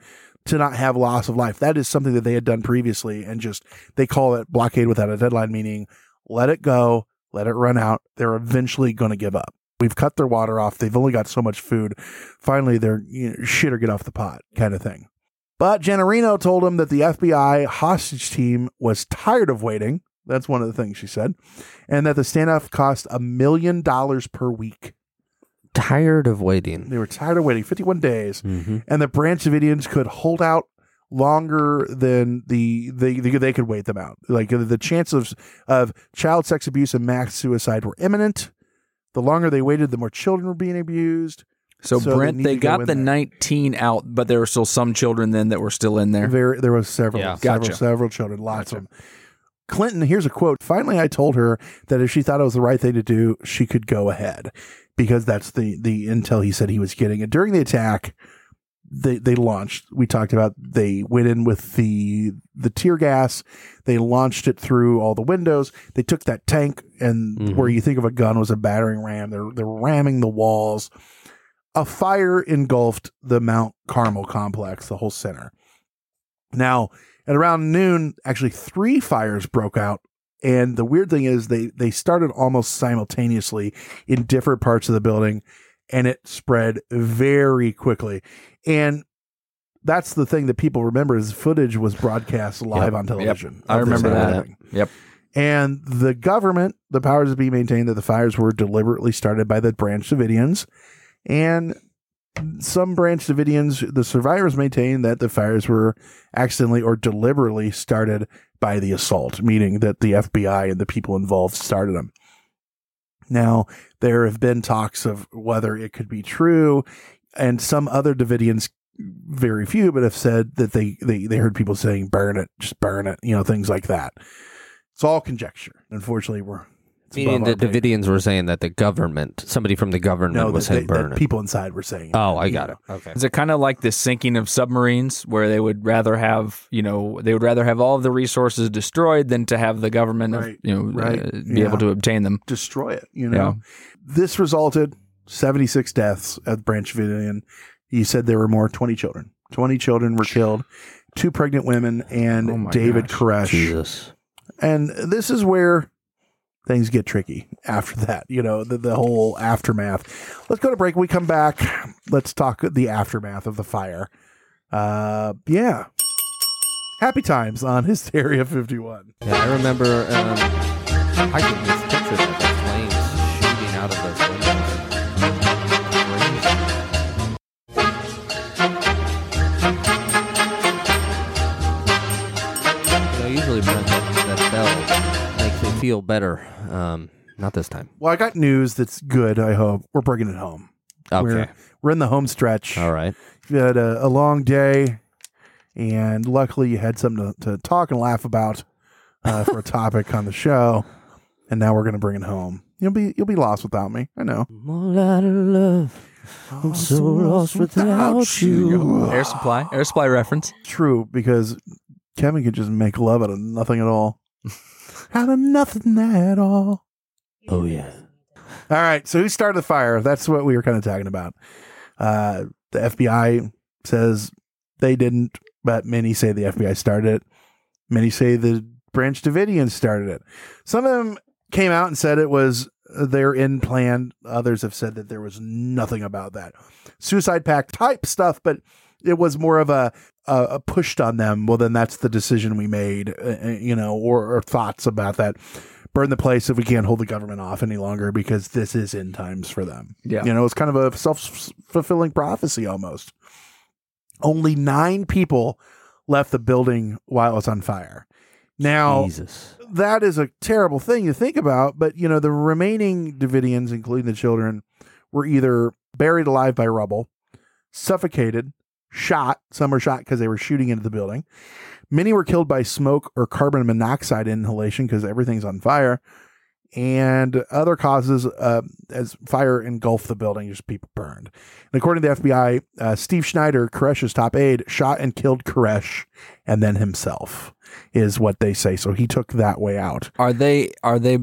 to not have loss of life. That is something that they had done previously, and just they call it blockade without a deadline, meaning let it go, let it run out. They're eventually going to give up. We've cut their water off. They've only got so much food. Finally, they're you know, shit or get off the pot kind of thing. But Janet Reno told him that the FBI hostage team was tired of waiting. That's one of the things she said. And that the standoff cost a million dollars per week. Tired of waiting. They were tired of waiting 51 days. Mhm. And the Branch Davidians could hold out longer than the they, they they could wait them out. Like the chance of of child sex abuse and mass suicide were imminent. The longer they waited, the more children were being abused. So, So Brent, need they, to go got the there. 19 out, but there were still some children then that were still in there. There, there was several, Yeah. several, Gotcha. several children, lots of them. Clinton, here's a quote. Finally, I told her that if she thought it was the right thing to do, she could go ahead because that's the, the intel he said he was getting. And during the attack, they, they launched, we talked about, they went in with the, the tear gas. They launched it through all the windows. They took that tank and Mhm. where you think of a gun was a battering ram. They're, they're ramming the walls. A fire engulfed the Mount Carmel complex, the whole center. Now, at around noon, actually three fires broke out. And the weird thing is they they started almost simultaneously in different parts of the building and it spread very quickly. And that's the thing that people remember is footage was broadcast live Yep. on television. I remember that. happening. Yep. And the government, the powers that be maintained that the fires were deliberately started by the Branch Davidians. And some Branch Davidians, the survivors maintain that the fires were accidentally or deliberately started by the assault, meaning that the FBI and the people involved started them. Now, there have been talks of whether it could be true, and some other Davidians, very few, but have said that they, they, they heard people saying, burn it, just burn it, you know, things like that. It's all conjecture. Unfortunately, we're. it's Meaning above the our pay- Davidians were saying that the government, somebody from the government No, was that, saying they- that burn it. people inside were saying. Oh, I got know. it. Okay. Is it kind of like the sinking of submarines, where they would rather have, you know, they would rather have all of the resources destroyed than to have the government, of- you know, right, uh, be able to obtain them. destroy it. You know, this resulted 76 deaths at Branch Davidian. He said there were more, 20 children. 20 children were killed, two pregnant women, and Oh David gosh. Koresh. Jesus. And this is where things get tricky after that, you know, the, the whole aftermath. Let's go to break. When we come back. Let's talk the aftermath of the fire. Uh, yeah. Happy times on Hysteria 51. Yeah, I remember um, I feel better. Um, not this time. Well, I got news that's good, I hope. We're bringing it home. Okay. We're, we're in the home stretch. All right. You had a, a long day, and luckily you had something to, to talk and laugh about uh, for a *laughs* topic on the show. And now we're going to bring it home. You'll be you'll be lost without me. I know. All out of love. I'm so lost without you. Air supply, air supply reference. True, because Kevin could just make love out of nothing at all. *laughs* out of nothing at all. Oh yeah. All right. So who started the fire? That's what we were kind of talking about. Uh, the FBI says they didn't, but many say the FBI started it. Many say the Branch Davidians started it. Some of them came out and said it was their in plan. Others have said that there was nothing about that suicide pact type stuff, but it was more of a, a, a pushed on them. Well, then that's the decision we made, uh, uh, you know, or, or thoughts about that. Burn the place if we can't hold the government off any longer because this is end times for them. Yeah. You know, it's kind of a self fulfilling prophecy almost. Only nine people left the building while it was on fire. Now, Jesus. that is a terrible thing to think about, but you know, the remaining Davidians, including the children, were either buried alive by rubble, suffocated, shot. Some were shot because they were shooting into the building. Many were killed by smoke or carbon monoxide inhalation because everything's on fire. And other causes, uh, as fire engulfed the building, just people burned. And according to the FBI, uh, Steve Schneider, Koresh's top aide, shot and killed Koresh and then himself, is what they say. So he took that way out. Are they? Are they?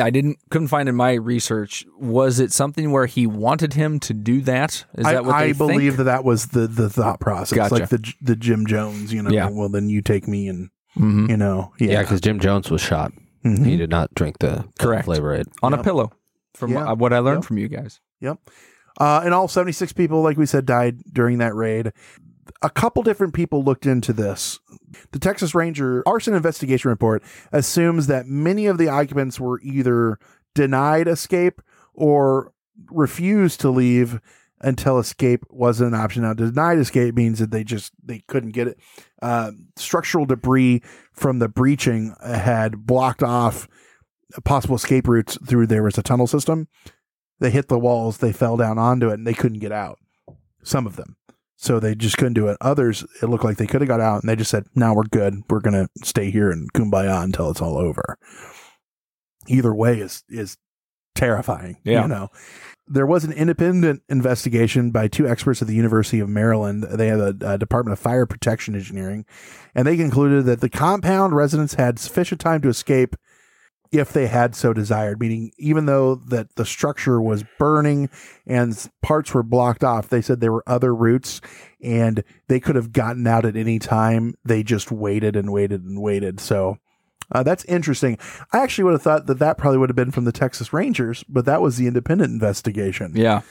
I didn't couldn't find in my research. Was it something where he wanted him to do that? Is I, that what I they believe think? that that was the the thought process, Gotcha. like the the Jim Jones, you know. Yeah. Well, then you take me and Mhm. you know, Yeah, yeah, because Jim Jones was shot. Mhm. He did not drink the Correct. flavor aid. on Yep. a pillow, from Yeah. uh, what I learned Yep. from you guys. Yep. Uh, and all 76 people, like we said, died during that raid. A couple different people looked into this. The Texas Ranger arson investigation report assumes that many of the occupants were either denied escape or refused to leave until escape wasn't an option. Now, denied escape means that they just they couldn't get it. Uh, structural debris from the breaching had blocked off possible escape routes through there was a tunnel system they hit the walls, they fell down onto it, and they couldn't get out. Some of them. So they just couldn't do it. Others, it looked like they could have got out, and they just said, now we're good. We're gonna stay here and kumbaya until it's all over." Either way is is terrifying. Yeah. You know, there was an independent investigation by two experts at the University of Maryland. They have a, a Department of Fire Protection Engineering, and they concluded that the compound residents had sufficient time to escape if they had so desired meaning even though that the structure was burning and parts were blocked off they said there were other routes and they could have gotten out at any time. They just waited and waited and waited. So uh, that's interesting. I actually would have thought that that probably would have been from the texas rangers but that was the independent investigation. Yeah,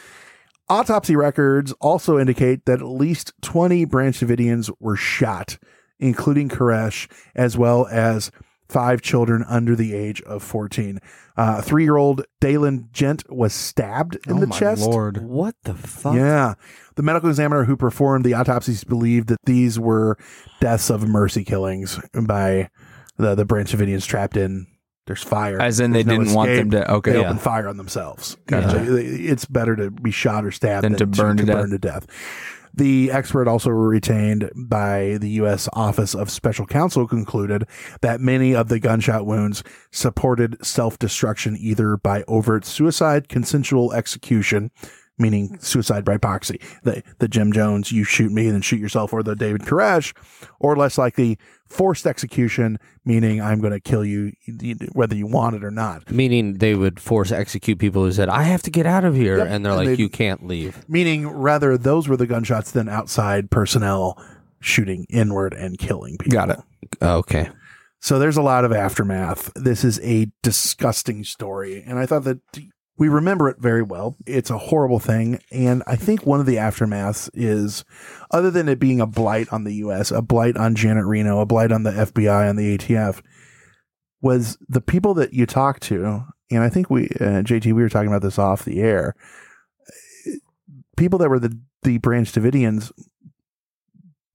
Autopsy records also indicate that at least 20 Branch Davidians were shot, including Koresh, as well as five children under the age of 14. Uh, Three year old Dayland Gent was stabbed in Oh the my chest. lord. What the fuck? Yeah. The medical examiner who performed the autopsies believed that these were deaths of mercy killings by the, the Branch Davidians trapped in. There's fire. As in they There's no didn't want them to- okay. They Yeah. opened fire on themselves. Gotcha. You it's better to be shot or stabbed Than than, to burn to death. burn to death. The expert also retained by the U.S. Office of Special Counsel concluded that many of the gunshot wounds supported self destruction either by overt suicide, consensual execution, meaning suicide by proxy, the, the Jim Jones, you shoot me and then shoot yourself, or the David Koresh, or less likely forced execution, meaning I'm going to kill you whether you want it or not. Meaning they would force execute people who said, I have to get out of here. Yep. And they're And like, you can't leave. Meaning, rather, those were the gunshots than outside personnel shooting inward and killing people. Got it. Okay. So there's a lot of aftermath. This is a disgusting story. And I thought that we remember it very well. It's a horrible thing. And I think one of the aftermaths is, other than it being a blight on the U.S., a blight on Janet Reno, a blight on the FBI, on the ATF, was the people that you talk to. And I think we, uh, JT, we were talking about this off the air. People that were the, the Branch Davidians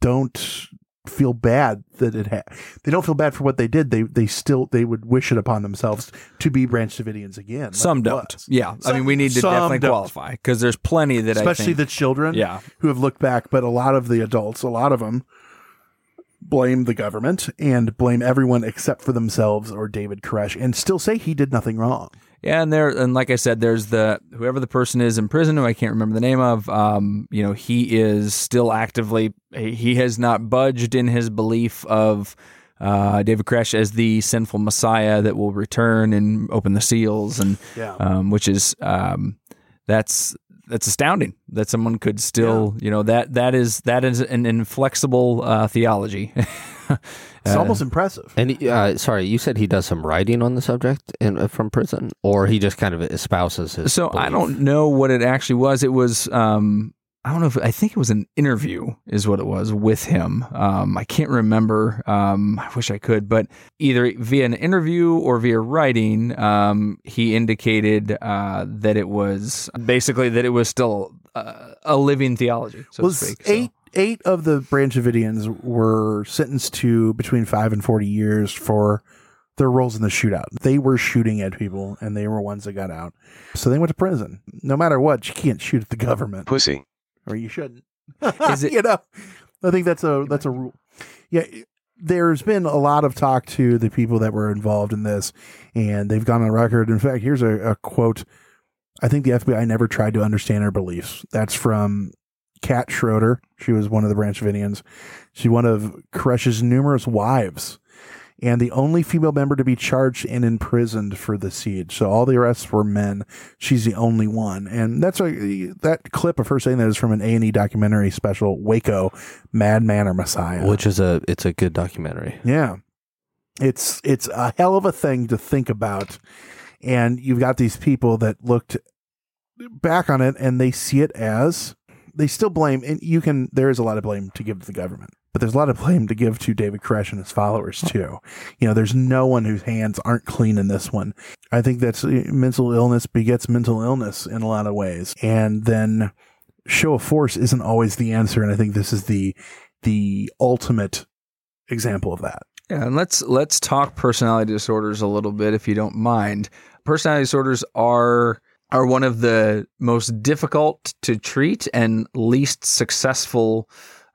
don't feel bad that it had. They don't feel bad for what they did. They they still they would wish it upon themselves to be Branch Davidians again. like Some don't. was. Yeah. I mean, we need to definitely don't. qualify because there's plenty that I especially think, the children Yeah. who have looked back, but a lot of the adults, a lot of them blame the government and blame everyone except for themselves or David Koresh and still say he did nothing wrong. Yeah, and there and like I said, there's the whoever the person is in prison who I can't remember the name of. Um, you know, he is still actively he has not budged in his belief of uh, David Koresh as the sinful Messiah that will return and open the seals, and Yeah. um, which is um, that's that's astounding that someone could still you know that that is that is an inflexible uh, theology. *laughs* *laughs* It's Uh, almost impressive. And he- uh, sorry, you said he does some writing on the subject in, uh, from prison, or he just kind of espouses his. So I don't know what it actually was. It was um I don't know if I think it was an interview is what it was with him. Um I can't remember. Um I wish I could, but either via an interview or via writing, um he indicated uh that it was basically that it was still uh, a living theology, so was to speak. So- eight eight of the Branch Davidians were sentenced to between five and forty years for their roles in the shootout. They were shooting at people, and they were ones that got out. So they went to prison. No matter what, you can't shoot at the government, Pussy. or you shouldn't. *laughs* Is it- *laughs* you know, I think that's a that's a rule. Yeah. There's been a lot of talk to the people that were involved in this, and they've gone on record. In fact, here's a, a quote. I think the FBI never tried to understand our beliefs. That's from Kat Schroeder. She was one of the Branch Davidians. She's one of Koresh's numerous wives and the only female member to be charged and imprisoned for the siege. So all the arrests were men. She's the only one. And that's a, that clip of her saying that is from an A&E documentary special, Waco, Madman or Messiah. Which is a it's a good documentary. Yeah. It's it's a hell of a thing to think about. And you've got these people that looked back on it and they see it as they still blame and you can there is a lot of blame to give to the government. But there's a lot of blame to give to David Koresh and his followers too. You know, there's no one whose hands aren't clean in this one. I think that's uh, mental illness begets mental illness in a lot of ways. And then show of force isn't always the answer. And I think this is the the ultimate example of that. Yeah, and let's let's talk personality disorders a little bit, if you don't mind. Personality disorders are are one of the most difficult to treat and least successful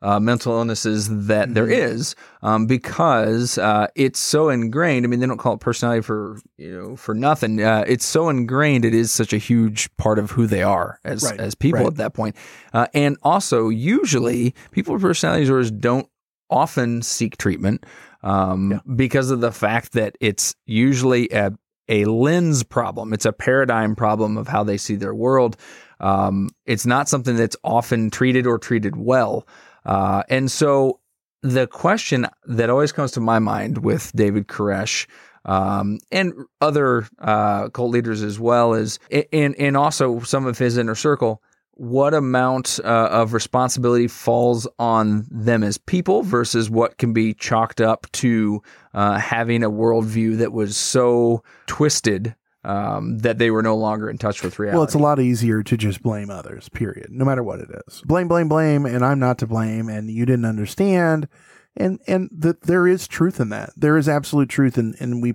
uh, mental illnesses that there is, um, because uh, it's so ingrained. I mean, they don't call it personality for you know for nothing. Uh, it's so ingrained. It is such a huge part of who they are as Right, as people right. at that point. Uh, and also, usually, people with personality disorders don't often seek treatment um, because of the fact that it's usually a, a lens problem. It's a paradigm problem of how they see their world. Um, it's not something that's often treated or treated well. Uh, and so the question that always comes to my mind with David Koresh um, and other uh, cult leaders as well is, and and also some of his inner circle, what amount uh, of responsibility falls on them as people versus what can be chalked up to uh, having a worldview that was so twisted um, that they were no longer in touch with reality. Well, it's a lot easier to just blame others, period, no matter what it is. Blame, blame, blame, and I'm not to blame, and you didn't understand. And and that there is truth in that. There is absolute truth, and and we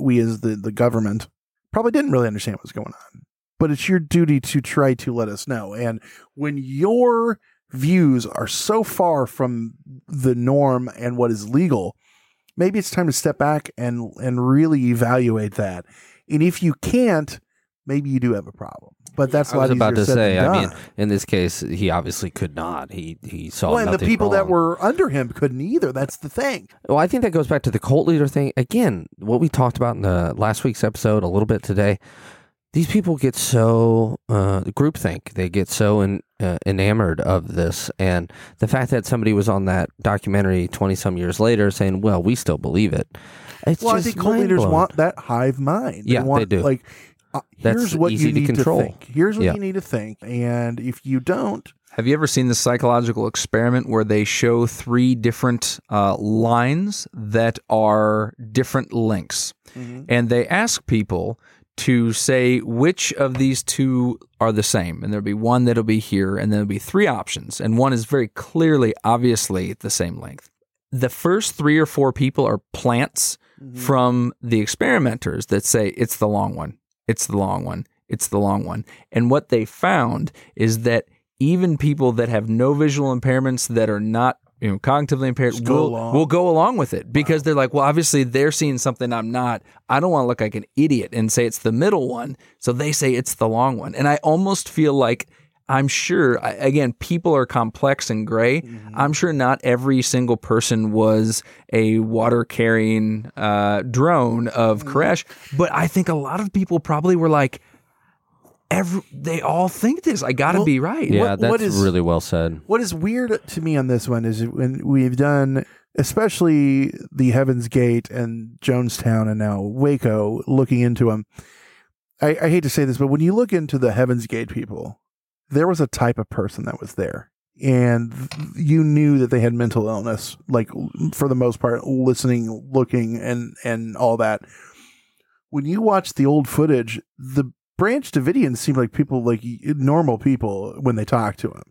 we as the the government probably didn't really understand what's going on. But it's your duty to try to let us know. And when your views are so far from the norm and what is legal, maybe it's time to step back and and really evaluate that. And if you can't, maybe you do have a problem. But that's what I was about to say. I mean, in this case, he obviously could not. He he saw well, and the people that were under him couldn't either. That's the thing. Well, I think that goes back to the cult leader thing again. What we talked about in the last week's episode, a little bit today. These people get so uh, groupthink. They get so in, uh, enamored of this, and the fact that somebody was on that documentary twenty some years later saying, "Well, we still believe it." It's well, I think cult leaders want that hive mind. Yeah, they do. Like, uh, That's here's what easy you to need to think. Here's what Yeah. you need to think, and if you don't, Have you ever seen the psychological experiment where they show three different uh, lines that are different lengths? And they ask people to say which of these two are the same. And there'll be one that'll be here, and there'll be three options. And one is very clearly, obviously, the same length. The first three or four people are plants mm-hmm. from the experimenters that say it's the long one, it's the long one, it's the long one. And what they found is that even people that have no visual impairments that are not you know cognitively impaired Just go will, will go along with it. Because they're like well obviously they're seeing something i'm not. I don't want to look like an idiot and say it's the middle one so they say it's the long one. And i almost feel like i'm sure again people are complex and gray. Mm-hmm. i'm sure not every single person was a water carrying uh, drone of Mm-hmm. koresh but i think a lot of people probably were like every, they all think this i gotta Well, be right Yeah, What- that's what is- really well said. What is weird to me on this one is when we've done, especially the Heaven's Gate and Jonestown and now Waco, looking into them. I, I hate to say this, but when you look into the Heaven's Gate people, there was a type of person that was there. And you knew that they had mental illness, like for the most part, listening, looking, and and all that. When you watch the old footage, the Branch Davidians seem like people like normal people when they talk to him,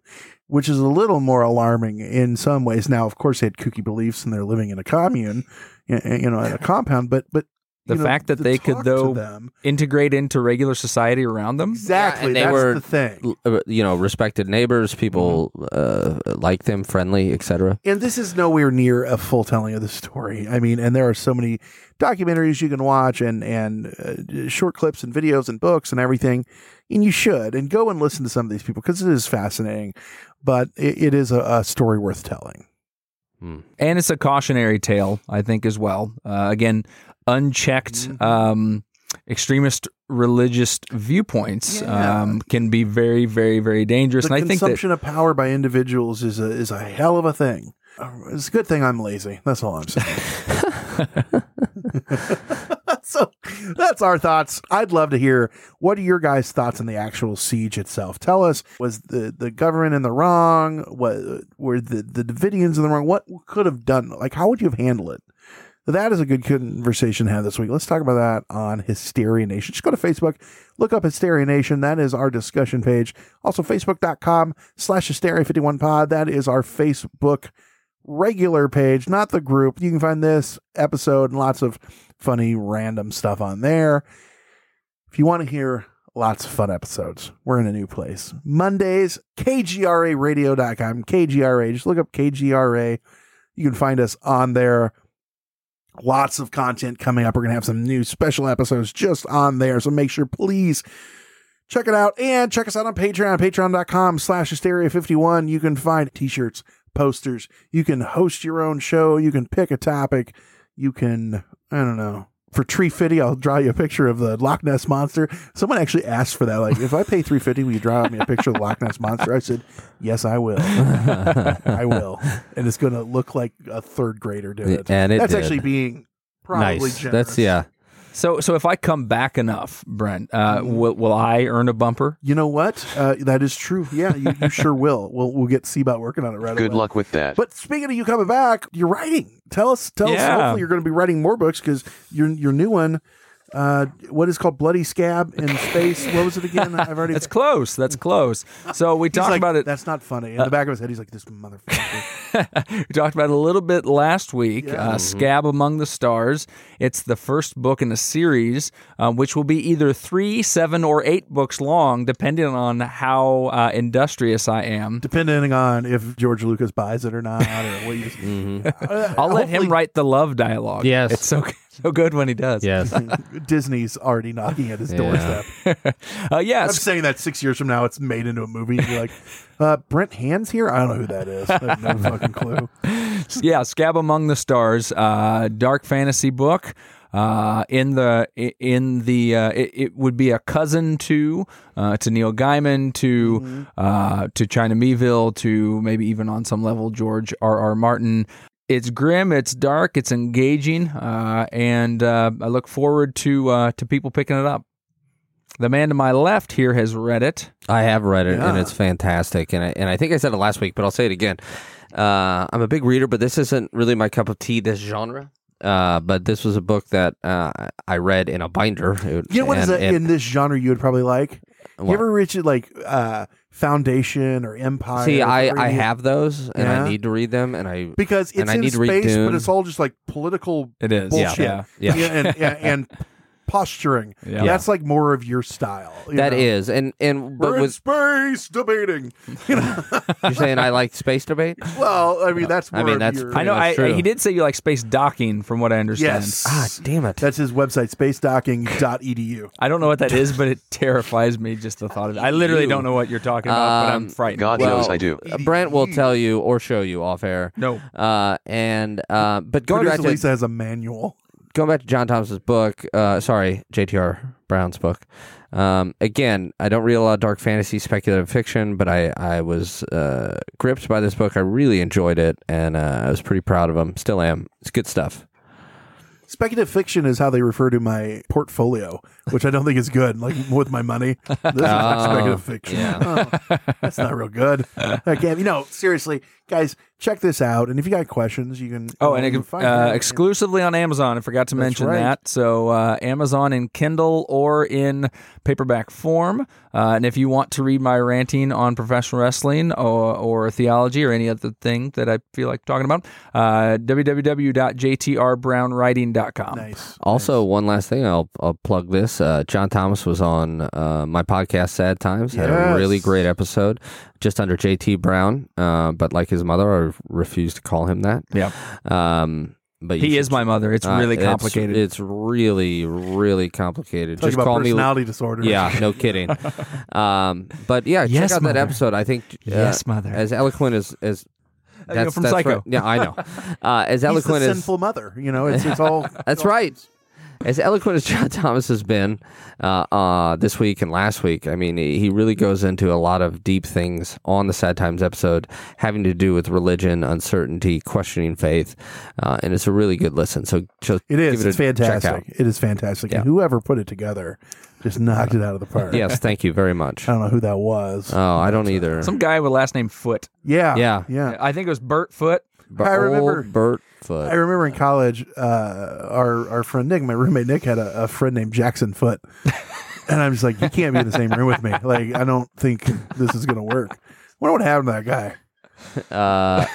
which is a little more alarming in some ways. Now, of course, they had kooky beliefs and they're living in a commune, you know, in a compound. But but the know, fact that to they could though them, integrate into regular society around them exactly, and they that's were- the thing. uh, you know, respected neighbors, people uh, like them, friendly, etc. And this is nowhere near a full telling of the story. I mean, and there are so many documentaries you can watch and and uh, short clips and videos and books and everything, and you should and go and listen to some of these people because it is fascinating, but it, it is a, a story worth telling. and it's a cautionary tale, I think, as well. Uh, again, unchecked Mm-hmm. um, extremist religious viewpoints Yeah. um, can be very, very, very dangerous. The and I think that consumption of power by individuals is a is a hell of a thing. Uh, It's a good thing I'm lazy. That's all I'm saying. *laughs* *laughs* so that's our thoughts. I'd love to hear what are your guys' thoughts on the actual siege itself. Tell us was the, the government in the wrong? What were the the Davidians in the wrong? What could have done? Like how would you have handled it? That is a good conversation to have this week. Let's talk about that on Hysteria Nation. Just go to Facebook, look up Hysteria Nation. That is our discussion page. Also, facebook.com slash Hysteria51pod. That is our Facebook regular page, not the group. You can find this episode and lots of funny, random stuff on there. If you want to hear lots of fun episodes, we're in a new place. Mondays, KGRAradio.com. KGRA. Just look up KGRA. You can find us on there. Lots of content coming up. We're going to have some new special episodes just on there. So make sure, please, check it out and check us out on Patreon, patreon.com slash hysteria51. You can find t-shirts, posters. You can host your own show. You can pick a topic. You can, I don't know. For Tree Fitty, I'll draw you a picture of the Loch Ness Monster. Someone actually asked for that. Like, if I pay three fifty, will you draw me a picture of the Loch Ness Monster? I said, yes, I will. *laughs* I will. And it's going to look like a third grader did it. And it That's did. actually being probably nice. generous. That's yeah. So, so if I come back enough, Brent, uh, will, will I earn a bumper? You know what? Uh, that is true. Yeah, you, you sure will. We'll we'll get Seabot working on it right Good away. luck with that. But speaking of you coming back, you're writing. Tell us, tell us. Yeah. Hopefully, you're going to be writing more books because your your new one, uh, what is called Bloody Scab in Space. What was it again? I've already. That's close. That's close. So we He's talked like, about it. That's not funny. In the back of his head, he's like, "This motherfucker." *laughs* we talked about it a little bit last week. Yeah. Uh, Mhm. Scab Among the Stars. It's the first book in a series, um, which will be either three, seven, or eight books long, depending on how uh, industrious I am. Depending on if George Lucas buys it or not, or what you. *laughs* Uh, I'll let him write the love dialogue. Yes. it's so *laughs* so good when he does. Yes. *laughs* Disney's already knocking at his doorstep. *laughs* uh, yeah. I'm saying that six years from now, it's made into a movie. You're like, uh, Brent Hand's here. I don't know who that is. I have no fucking clue. yeah, Scab Among the Stars, uh, dark fantasy book. Uh, in the in the uh, it, it would be a cousin to uh, to Neil Gaiman to uh, to China Miéville to maybe even on some level George R. R. Martin. It's grim, it's dark, it's engaging, uh, and uh, I look forward to uh, to people picking it up. The man to my left here has read it. I have read it and it's fantastic. And I, and I think I said it last week, but I'll say it again. Uh, I'm a big reader, but this isn't really my cup of tea. This genre. Uh, but this was a book that uh, I read in a binder. It- You know what is and- a, and- in this genre you would probably like? You ever reach it like uh, Foundation or Empire? See, I, or I any- have those, and Yeah. I need to read them, and I because it's and I in need to read space, but Dune. it's all just like political It is, bullshit. yeah, yeah. and, and, *laughs* and posturing. Yeah. That's like more of your style. you That know? is, and and but We're in with space debating. *laughs* You know, you're saying I like space debate. well, I mean that's. I More mean, of that's your, I know. That's I, true. he did say you like space docking, from what I understand. Yes. Ah, damn it! That's his website, spacedocking.edu. I don't know what that is, but it terrifies me just the thought of it. I literally don't know what you're talking about, but I'm Um, frightened. God Well, knows I do. Uh, Brent will tell you or show you off air. No. Uh, and uh, but going Producer back to Lisa has a manual. Going back to John Thomas's book, uh, sorry, JTR Brown's book. Um, again, I don't read a lot of dark fantasy, speculative fiction, but I I was uh, gripped by this book. I really enjoyed it, and uh, I was pretty proud of him. Still am. It's good stuff. Speculative fiction is how they refer to my portfolio, which I don't think is good. Like with my money, *laughs* this is like Oh, speculative fiction. Oh, that's not real good. Again, you know, seriously, guys, check this out. And if you got questions, you can. Oh, you and can ex- find uh, out. exclusively on Amazon. I forgot to That's mention right. that. So uh, Amazon in Kindle or in paperback form. Uh, and if you want to read my ranting on professional wrestling or, or theology or any other thing that I feel like talking about, uh, www.jtrbrownwriting.com. Nice. Also, one last thing, I'll, I'll plug this. Uh, John Thomas was on uh, my podcast, Sad Times. Had a really great episode, just under JT Brown. Uh, but like his mother, I refuse to call him that. Yeah. Um, but He is my mother. It's uh, really complicated. It's, really, really complicated. Talk just about call me. personality disorder. Yeah, no *laughs* kidding. um, but yeah, Yes, check out mother. that episode. I think uh, Yes, mother. as eloquent as as I know that's from that's Psycho. right. Yeah, I know. *laughs* Uh, as He's the eloquent as sinful mother. You know, it's, it's all. *laughs* that's right. As eloquent as John *laughs* Thomas has been uh, uh, this week and last week, I mean, he he really goes into a lot of deep things on the Sad Times episode, having to do with religion, uncertainty, questioning faith, uh, and it's a really good listen. So just It is. give It's a check out. fantastic. It is fantastic. Yeah. And whoever put it together just knocked it out of the park. Yes, thank you very *laughs* much. I don't know who that was. Oh, I don't either. Some guy with last name Foot. yeah. Yeah. Yeah. I think it was Bert Foot. But I remember- Bert Foot. I remember in college, uh, our our friend Nick, my roommate Nick, had a, a friend named Jackson Foot, and I'm just like, you can't be in the same room with me. Like, I don't think this is gonna work. Wonder what happened to that guy. Uh,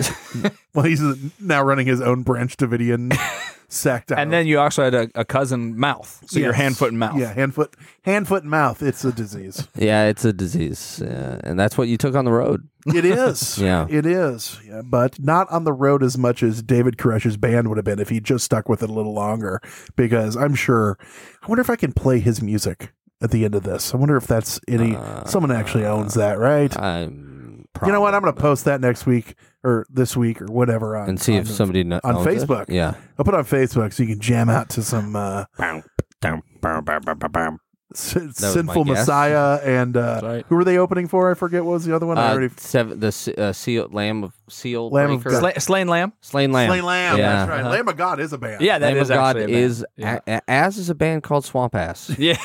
*laughs* Well, he's now running his own Branch Davidian *laughs* sect. out And then you also had a, a cousin Mouth. So your Yes. hand, foot, and mouth. Yeah, hand, foot, hand, foot, and mouth. It's a disease. *laughs* yeah, it's a disease, uh, and that's what you took on the road. It is. *laughs* Yeah. It is. Yeah, but not on the road as much as David Koresh's band would have been if he just stuck with it a little longer. Because I'm sure, I wonder if I can play his music at the end of this. I wonder if that's any, someone actually owns that, right? I'm you know what? I'm going to post that next week or this week or whatever on, and see on if the- somebody kn- on owns it. Facebook. Yeah. I'll put it on Facebook so you can jam out to some uh, S- was my Sinful. Messiah and uh, who were they opening for? I forget what was the other one. I Uh, already seven, the uh, seal, lamb of seal, Lamb of Sla- Slain Lamb. slain lamb, Slain Lamb. Yeah. That's right. Uh-huh. Lamb of God is a band. Yeah, that Lamb is of God actually a is Yeah. a, a- as is a band called Swamp Ass. *laughs* Yeah.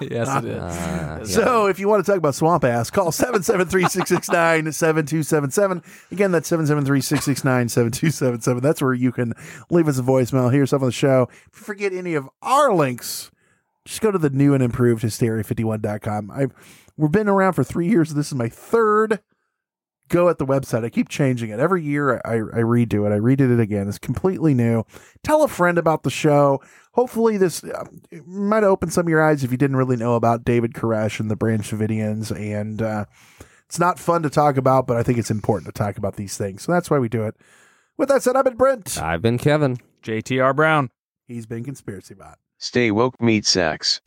yes, it is. Uh, yeah. So if you want to talk about Swamp Ass, call 773-669-7277. Again, that's 773-669-7277. That's where you can leave us a voicemail, hear yourself on the show. If you forget any of our links, just go to the new and improved hysteria51.com. I've we've been around for three years. This is my third go at the website. I keep changing it. Every year I, I redo it. I redid it again. It's completely new. Tell a friend about the show. Hopefully this uh, might open some of your eyes if you didn't really know about David Koresh and the Branch Davidians. And uh, it's not fun to talk about, but I think it's important to talk about these things. So that's why we do it. With that said, I've been Brent. I've been Kevin. JTR Brown. He's been Conspiracy Bot. Stay woke, meat sacks.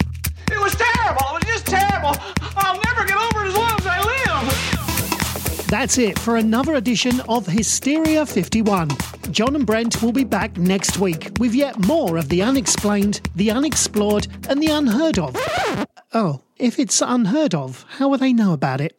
It was terrible. It was just terrible. I'll never get over it as long as I live. That's it for another edition of Hysteria 51. John and Brent will be back next week with yet more of the unexplained, the unexplored, and the unheard of. Oh, if it's unheard of, how will they know about it?